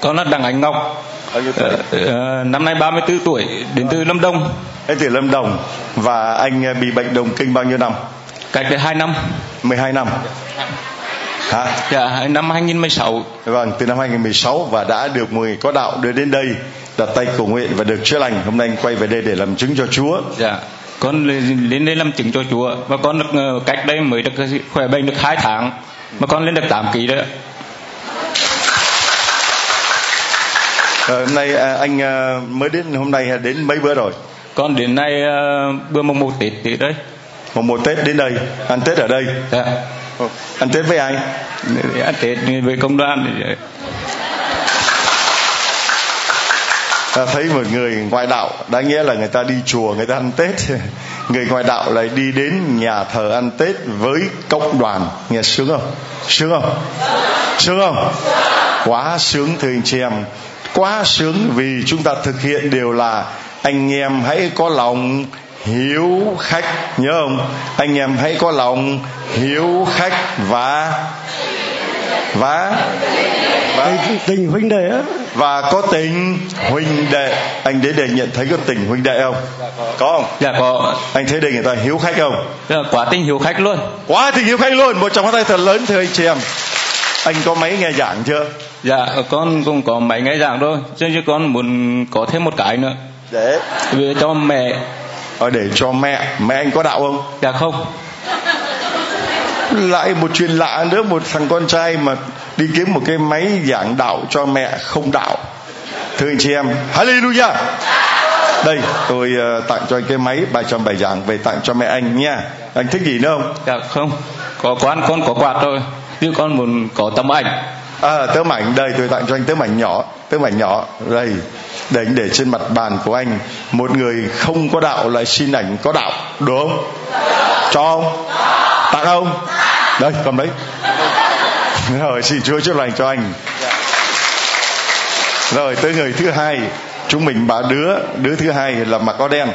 Con là đặng ánh ngọc. Bao nhiêu tuổi? À, năm nay 34 tuổi đến từ lâm đồng. Đến từ lâm đồng. Và anh à, bị bệnh đồng kinh bao nhiêu năm? Cách đây 2 năm. 12 năm. Hả? Dạ năm 2016 vâng từ năm 2016 và đã được người có đạo đưa đến đây đặt tay cầu nguyện và được chữa lành. Hôm nay anh quay về đây để làm chứng cho Chúa. Dạ con lên đây làm chứng cho Chúa. Và con được ờ, cách đây mới được khỏe bệnh được hai tháng mà con lên được 8 kg đấy ạ. Ờ, hôm nay à, anh à, mới đến hôm nay đến mấy bữa rồi? Con đến nay à, bữa mùng một tết tết đấy. Mùng một tết đến đây ăn tết ở đây. Dạ. ăn tết với ai? Ăn tết với công đoàn ta thấy một người ngoại đạo đã nghĩa là người ta đi chùa người ta ăn tết người ngoại đạo lại đi đến nhà thờ ăn tết với cộng đoàn. Nghe sướng không? Sướng không? Sướng không? Quá sướng, thưa anh chị em. Quá sướng vì chúng ta thực hiện đều là anh em hãy có lòng hiếu khách, nhớ không? Anh em hãy có lòng hiếu khách và và? Và? Tình huynh đệ và có tình huynh đệ. Anh đến đây nhận thấy có tình huynh đệ không? Có. Không? Dạ có. Anh thấy đây người ta hiếu khách không? Dạ, quá tình hiếu khách luôn. Quá tình hiếu khách luôn. Một trong hai tay thật lớn thưa anh chị em. Anh có máy nghe giảng chưa? Dạ con cũng có máy nghe giảng thôi. Chứ chứ con muốn có thêm một cái nữa. Để. Về cho mẹ. Ờ, để cho mẹ. Mẹ anh có đạo không? Dạ không lại một chuyện lạ nữa. Một thằng con trai mà đi kiếm một cái máy giảng đạo cho mẹ không đạo. Thưa anh chị em hallelujah. Đây tôi uh, tặng cho anh cái máy bài cho bài giảng về tặng cho mẹ anh nha. Anh thích gì nữa không? Dạ không. Có quán con có quạt thôi. Chứ con muốn có tấm ảnh. À tấm ảnh. Đây tôi tặng cho anh tấm ảnh nhỏ. Tấm ảnh nhỏ. Đây. Để để trên mặt bàn của anh. Một người không có đạo lại xin ảnh có đạo. Được không? Cho không tặng không? Đây, cầm đấy rồi, xin chúa chúc lành cho anh. Rồi, tới người thứ hai. Chúng mình ba đứa đứa thứ hai là mặc áo đen.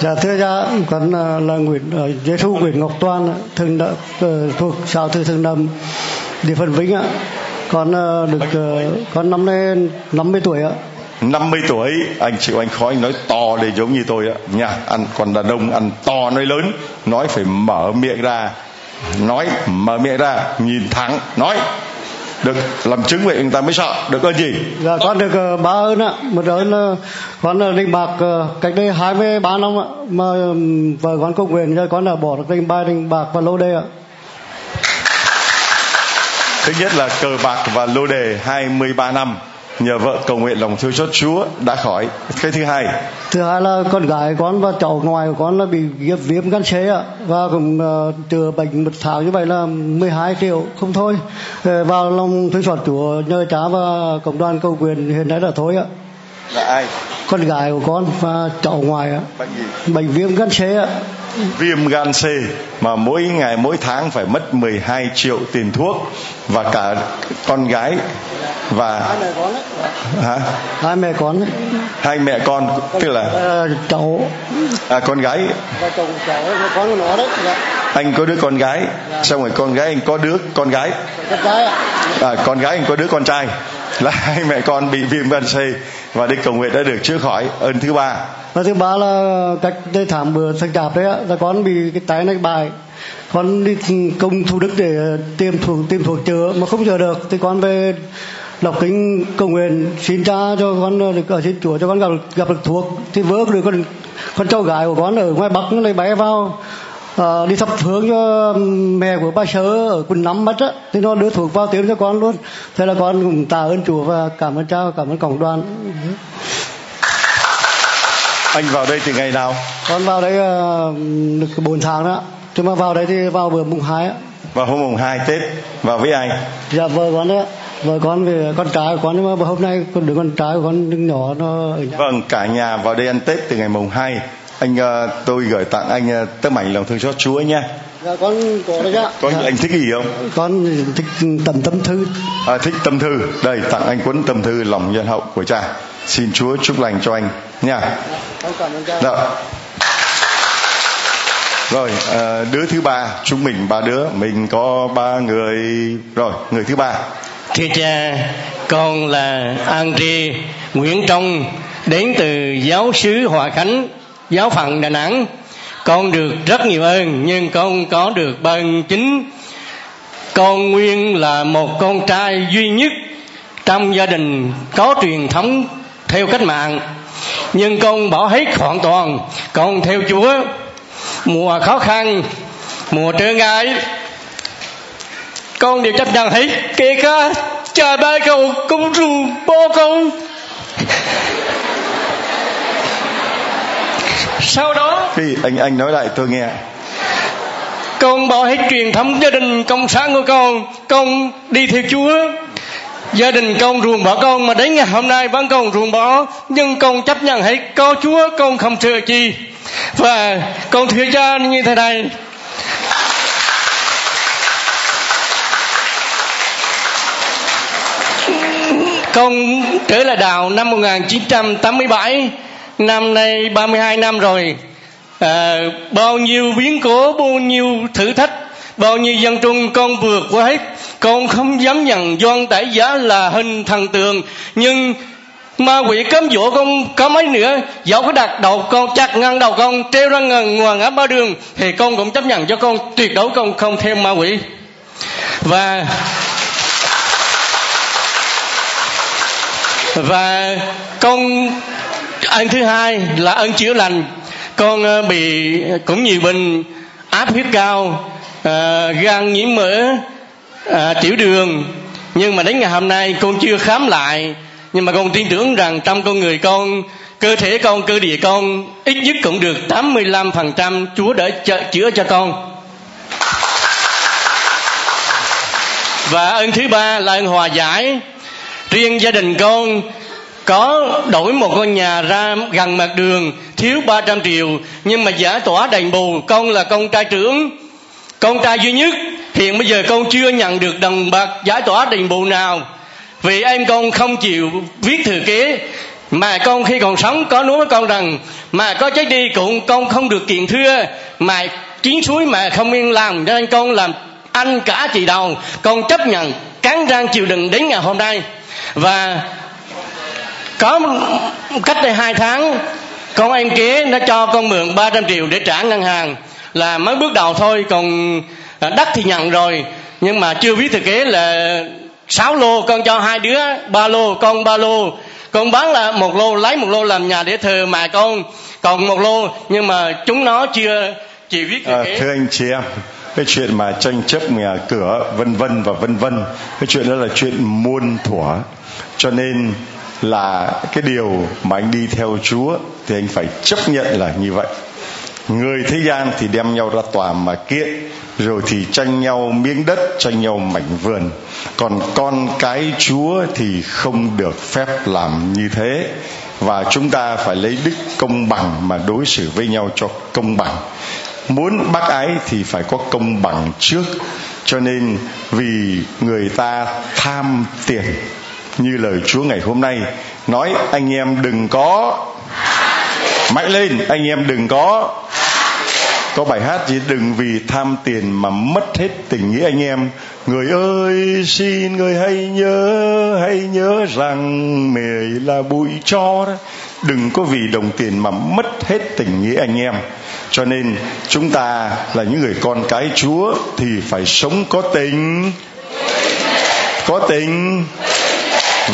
Dạ thưa cha, con ờ, là nguyễn ờ, giê thu nguyễn ngọc toan thường đã ờ, thuộc xã thư thường đầm địa phận vĩnh ạ. Con được con năm nay 50 tuổi ạ. 50 tuổi anh chịu anh khó anh nói to để giống như tôi ạ nha ăn còn đàn ông ăn to nói lớn. Nói phải mở miệng ra. Nói mở miệng ra nhìn thẳng nói. Được làm chứng vậy người ta mới sợ. Được ơn gì? Dạ con được uh, ba ơn ạ. Một ơn là con là đánh bạc uh, cách đây 23 năm ạ. Mà um, vợ con công nguyện cho con là bỏ được đánh bài đánh bạc và lô đề ạ. Thứ nhất là cờ bạc và lô đề 23 năm nhờ vợ cầu nguyện lòng thương xót Chúa đã khỏi. Cái thứ hai. Thứ hai là con gái con và cháu ngoài của con là bị viêm gan C ạ và cũng uh, chữa bệnh một tháng như vậy là 12 triệu không thôi. Uh, vào lòng thương xót Chúa nhờ cha và cộng đoàn cầu nguyện hiện nay là thôi ạ. Là ai? Con gái của con và cháu ngoài ạ. Bệnh gì? Bệnh viêm gan C ạ. viêm gan C mà mỗi ngày mỗi tháng phải mất 12 triệu tiền thuốc và cả con gái và hai mẹ con đấy hả? Hai mẹ con hai mẹ con tức là Ờ, cháu. À, con gái. Và chồng cháu con của nó đấy. Dạ. anh có đứa con gái. Xong rồi con gái anh có đứa con gái. À, con gái anh có đứa con trai. Là hai mẹ con bị viêm gan C và đi cầu nguyện đã được chữa khỏi. Ơn thứ ba. Và thứ ba là cách đây tháng bữa tháng chạp đấy là con bị cái tay này bài. Con đi công thủ đức để tìm thuốc tìm thuốc chữa mà không chữa được. Thì con về đọc kinh cầu nguyện xin cha cho con được ở trên chùa cho con gặp gặp được thuốc thì vỡ được con con cháu gái của con ở ngoài bắc nó lại bay vào ờ, đi thắp hướng cho mẹ của ba sớ ở quận năm mất á. Thì nó đưa thuốc vào tiêm cho con luôn. Thế là con cũng tạ ơn chùa và cảm ơn cha cảm ơn cộng đoàn. Anh vào đây từ ngày nào? Con vào đây ờ, được 4 tháng đó. Chứ mà vào đây thì vào bữa mùng hai á. Vào hôm mùng 2 Tết vào với ai? Dạ vợ con đấy vợ con về con trai của con nhưng mà hôm nay con đứa con trai của con đứa nhỏ nó ở nhà. Vâng cả nhà vào đây ăn Tết từ ngày mùng 2 anh ờ, tôi gửi tặng anh ờ, tấm ảnh lòng thương xót Chúa nhé. Dạ con có đấy ạ. Có dạ. anh thích gì không? Con thích tầm tâm thư. À, thích tâm thư. Đây tặng anh cuốn tâm thư lòng nhân hậu của cha. Xin Chúa chúc lành cho anh nha. Con cảm ơn cha. Đó. Rồi, ờ, đứa thứ ba, chúng mình ba đứa, mình có ba người. Rồi, người thứ ba. Thưa cha, con là Andre Nguyễn Trong đến từ giáo sứ Hòa Khánh, giáo phận Đà Nẵng. Con được rất nhiều ơn nhưng con có được ban chính. Con nguyên là một con trai duy nhất trong gia đình có truyền thống theo cách mạng. Nhưng con bỏ hết hoàn toàn, con theo Chúa. Mùa khó khăn, mùa trở ngại, con đều chấp nhận hết. Kể cả cha ba cậu công rù bố con. Sau đó Cái anh anh nói lại tôi nghe. con bỏ hết truyền thống gia đình công sản của con. Con đi theo chúa. Gia đình con ruồng bỏ con mà đến ngày hôm nay vẫn còn ruồng bỏ. Nhưng con chấp nhận hết. Có chúa con không sợ chi. Và con thưa cha như thế này Con trở lại đào năm 1987 Năm nay 32 năm rồi. À, Bao nhiêu biến cố Bao nhiêu thử thách Bao nhiêu dân trung con vượt qua hết. Con không dám nhận doan tải giá là hình thần tượng Nhưng ma quỷ cấm dỗ con có mấy nữa. Dẫu có đặt đầu con chặt ngang đầu con treo ra ngần ngoài ngã ba đường thì con cũng chấp nhận cho con tuyệt đối con không theo ma quỷ. Và và con ân thứ hai là ân chữa lành. Con ờ, bị cũng nhiều bệnh áp huyết cao à, gan nhiễm mỡ à, tiểu đường. Nhưng mà đến ngày hôm nay con chưa khám lại. Nhưng mà con tin tưởng rằng trong con người con cơ thể con cơ địa con ít nhất cũng được 85% Chúa đã chữa, chữa cho con. Và ân thứ ba là ân hòa giải riêng gia đình con có đổi một ngôi nhà ra gần mặt đường, thiếu 300 triệu. Nhưng mà giải tỏa đền bù, con là con trai trưởng, con trai duy nhất. Hiện bây giờ con chưa nhận được đồng bạc giải tỏa đền bù nào. Vì em con không chịu viết thừa kế mà con khi còn sống có nói với con rằng, mà có chết đi cũng con không được kiện thưa. Mà chiến suối mà không yên làm cho nên con làm anh cả chị đầu. Con chấp nhận cắn răng chịu đựng đến ngày hôm nay và có cách đây hai tháng con em kế nó cho con mượn 300 triệu để trả ngân hàng. Là mới bước đầu thôi còn đất thì nhận rồi. Nhưng mà chưa viết thừa kế là 6 lô con cho hai đứa ba lô con ba lô. Con bán là một lô lấy một lô làm nhà để thờ mà con còn một lô. Nhưng mà chúng nó chưa chịu viết À, kế thưa anh chị em, cái chuyện mà tranh chấp nhà cửa vân vân và vân vân, cái chuyện đó là chuyện muôn thuở. Cho nên là cái điều mà anh đi theo Chúa thì anh phải chấp nhận là như vậy. Người thế gian thì đem nhau ra tòa mà kiện, rồi thì tranh nhau miếng đất, tranh nhau mảnh vườn. Còn con cái chúa thì không được phép làm như thế. Và chúng ta phải lấy đức công bằng mà đối xử với nhau cho công bằng. Muốn bác ái thì phải có công bằng trước. Cho nên vì người ta tham tiền như lời Chúa ngày hôm nay nói, anh em đừng có mạnh lên, anh em đừng có có bài hát gì đừng vì tham tiền mà mất hết tình nghĩa anh em. Người ơi, xin người hãy nhớ hãy nhớ rằng mề là bụi cho đó. Đừng có vì đồng tiền mà mất hết tình nghĩa anh em. Cho nên chúng ta là những người con cái chúa thì phải sống có tình. Có tình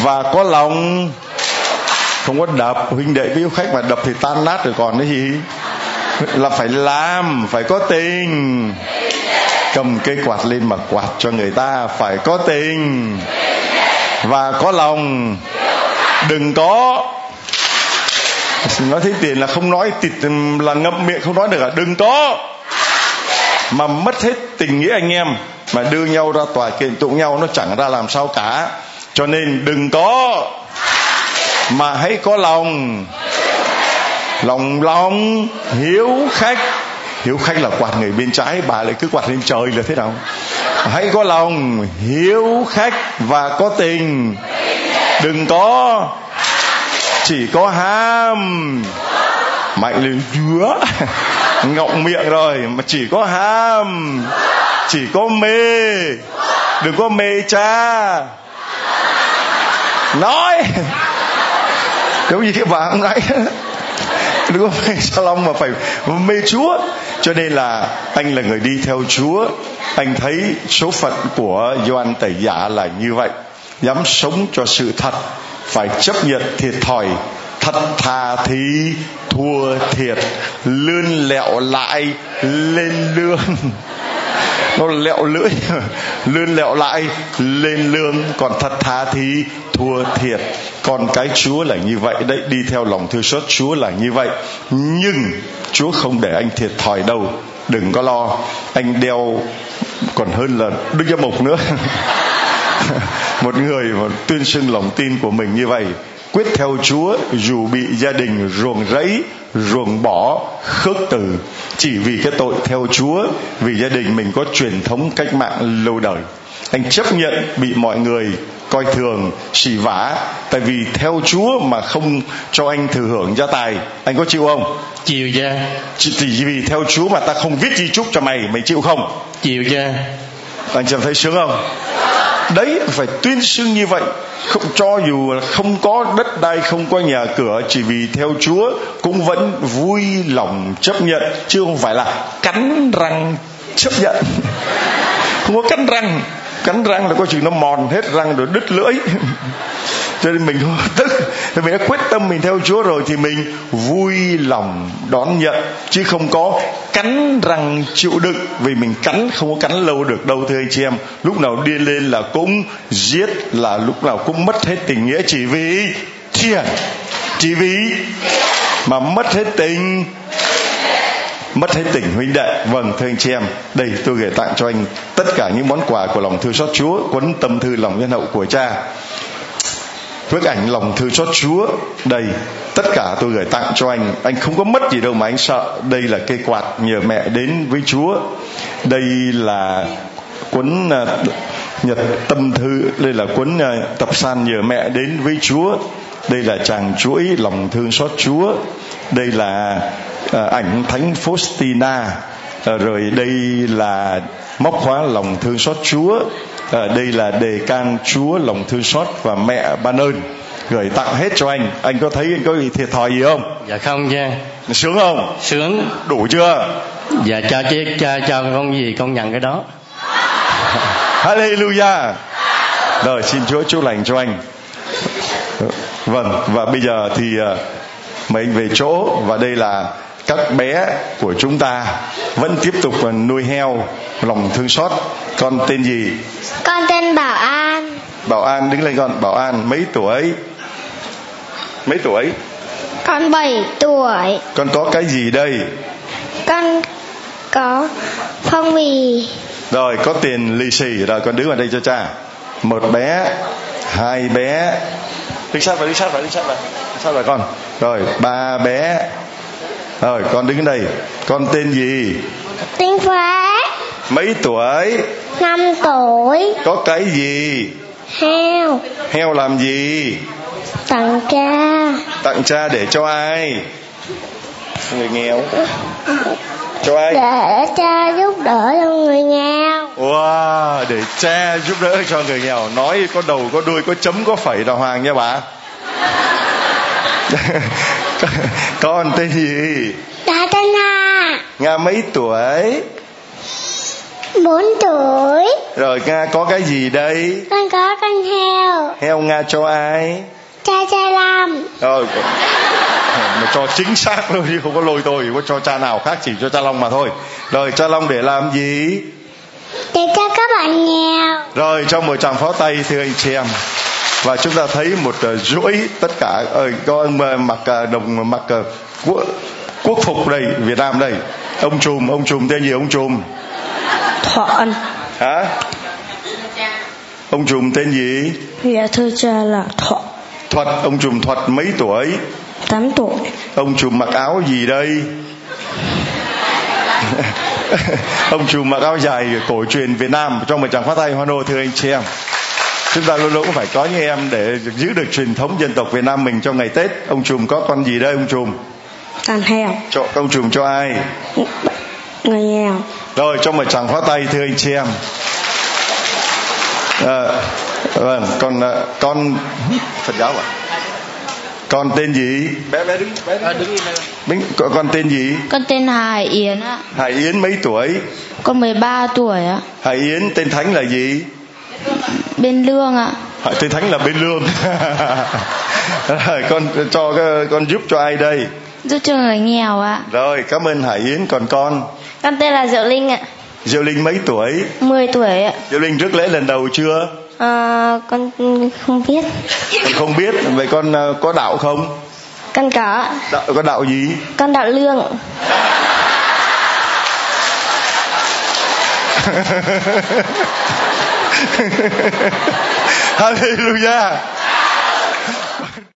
và có lòng. Không có đập. Huynh đệ với khách mà đập thì tan nát rồi còn cái gì? Là phải làm, phải có tình. Cầm cây quạt lên mà quạt cho người ta, phải có tình. Và có lòng. Đừng có. Nói thấy tiền là không nói tịt là ngậm miệng không nói được à? Đừng có. Mà mất hết tình nghĩa anh em, mà đưa nhau ra tòa kiện tụng nhau, nó chẳng ra làm sao cả cho nên đừng có mà hãy có lòng. Lòng lòng hiếu khách. Hiếu khách là quạt người bên trái, bà lại cứ quạt lên trời là thế nào? Hãy có lòng hiếu khách và có tình. Đừng có chỉ có ham. Mạnh lên dứa ngọng miệng rồi, mà chỉ có ham, chỉ có mê. Đừng có mê cha nói. Giống như cái bà hôm nãy đừng phải mê long mà phải mê chúa. Cho nên là anh là người đi theo chúa. Anh thấy số phận của Gioan tẩy giả là như vậy. Dám sống cho sự thật. Phải chấp nhận thiệt thòi. Thật thà thì thua thiệt. Lươn lẹo lại lên lương nó lẹo lưỡi, lươn lẹo lại, lên lương còn thật thà thì thua thiệt. Còn cái chúa là như vậy đấy, đi theo lòng thương xót, chúa là như vậy. Nhưng chúa không để anh thiệt thòi đâu, đừng có lo. Anh đeo còn hơn là đức giám mục nữa. Một người mà tuyên xưng lòng tin của mình như vậy, quyết theo Chúa dù bị gia đình ruồng rẫy ruồng bỏ khước từ chỉ vì cái tội theo Chúa vì gia đình mình có truyền thống cách mạng lâu đời. Anh chấp nhận bị mọi người coi thường xỉ vả tại vì theo Chúa mà không cho anh thừa hưởng gia tài. Anh có chịu không? Chịu ra chỉ, chỉ vì theo Chúa mà ta không viết di chúc cho mày mày chịu không? Chịu ra anh chẳng thấy sướng không đấy, phải tuyên xưng như vậy. Không, cho dù là không có đất đai, không có nhà cửa, chỉ vì theo chúa cũng vẫn vui lòng chấp nhận. Chứ không phải là cắn răng chấp nhận. Không có cắn răng. Cắn răng là có chừng nó mòn hết răng rồi đứt lưỡi cho nên mình tức. Thì mình đã quyết tâm mình theo Chúa rồi thì mình vui lòng đón nhận. Chứ không có cắn răng chịu đựng. Vì mình cắn, không có cắn lâu được đâu, thưa anh chị em. Lúc nào điên lên là cũng giết, là lúc nào cũng mất hết tình nghĩa. Chỉ vì tiền chỉ vì mà mất hết tình. Mất hết tình huynh đệ. Vâng thưa anh chị em. Đây, tôi gửi tặng cho anh tất cả những món quà của lòng thương xót chúa cuốn tâm thư lòng nhân hậu của cha bức ảnh lòng thương xót chúa đây tất cả tôi gửi tặng cho anh. Anh không có mất gì đâu mà anh sợ. Đây là cây quạt nhờ mẹ đến với chúa. Đây là cuốn à, nhật tâm thư. Đây là cuốn à, tập san nhờ mẹ đến với chúa. Đây là chàng chuỗi lòng thương xót chúa. Đây là à, ảnh thánh faustina uh, rồi đây là móc khóa lòng thương xót chúa. À, đây là đề can chúa lòng thương xót và mẹ ban ơn. Gửi tặng hết cho anh. Anh có thấy anh có gì thiệt thòi gì không? Dạ không nha. Sướng không? Sướng. Đủ chưa? Dạ cha chứ cha cho con gì con nhận cái đó. Hallelujah. Rồi xin chúa chúc lành cho anh. Vâng và bây giờ thì uh, mời anh về chỗ và đây là các bé của chúng ta vẫn tiếp tục nuôi heo lòng thương xót. Con tên gì? Con tên bảo an. Bảo an đứng lên con. Bảo an mấy tuổi? Mấy tuổi? Con 7 tuổi. Con có cái gì đây? Con có phong bì. Rồi có tiền lì xì. Rồi con đứng vào đây cho cha. Một bé hai bé. Đứng sát vào đứng sát vào đứng sát vào. Đứng sát vào con. Rồi ba bé rồi con đứng đây. Con tên gì? Tiên Phát mấy tuổi? 5 tuổi. Có cái gì? Heo. Heo làm gì? Tặng cha. Tặng cha để cho ai? Người nghèo. Cho ai? Để cha giúp đỡ cho người nghèo. Wow để cha giúp đỡ cho người nghèo. Nói có đầu có đuôi có chấm có phẩy đàng hoàng nha bà con tên gì? Đã tên Hà. Nga mấy tuổi? 4 tuổi. Rồi nga có cái gì đây? Con có con heo. Heo nga cho ai? Cha cha làm rồi mà cho chính xác luôn chứ không có lôi tôi có cho cha nào khác chỉ cho cha long mà thôi. Rồi cha long để làm gì? Để cho các bạn nghèo. Rồi trong một tràng pháo tay thưa anh chị em và chúng ta thấy một chuỗi tất cả có ông uh, mặc đồng mặc quốc, quốc phục đây Việt Nam đây. Ông trùm ông trùm tên gì ông trùm? Thuận hả? Ông trùm tên gì? Dạ thưa cha là Thuận thuật ông trùm thuật mấy tuổi? 8 tuổi. Ông trùm mặc áo gì đây? Ông trùm mặc áo dài cổ truyền Việt Nam trong một tràng phát tay hoa nô thưa anh chị em chúng ta luôn luôn cũng phải có những em để giữ được truyền thống dân tộc Việt Nam mình trong ngày Tết. Ông trùm có con gì đây ông trùm? Con heo cho ông trùm cho ai? Người nghèo. Rồi trong một tràng phát tay thưa anh chị em. À, vâng còn à, con Phật giáo à? Con tên gì? Bé bé đứng bé đứng, đứng con, con tên gì? Con tên Hải Yến ạ. Hải Yến mấy tuổi? Con 13 tuổi ạ. Hải Yến tên thánh là gì Bên Lương ạ. Hải tên thánh là bên lương rồi con cho con giúp cho ai đây Giúp cho người nghèo ạ. rồi cảm ơn Hải Yến còn con Con tên là Diệu Linh ạ. Diệu Linh mấy tuổi 10 tuổi ạ. Diệu Linh rước lễ lần đầu chưa À, con không biết. con không biết vậy con ờ, có đạo không Con có. đạo, có đạo gì Con đạo Lương. Hallelujah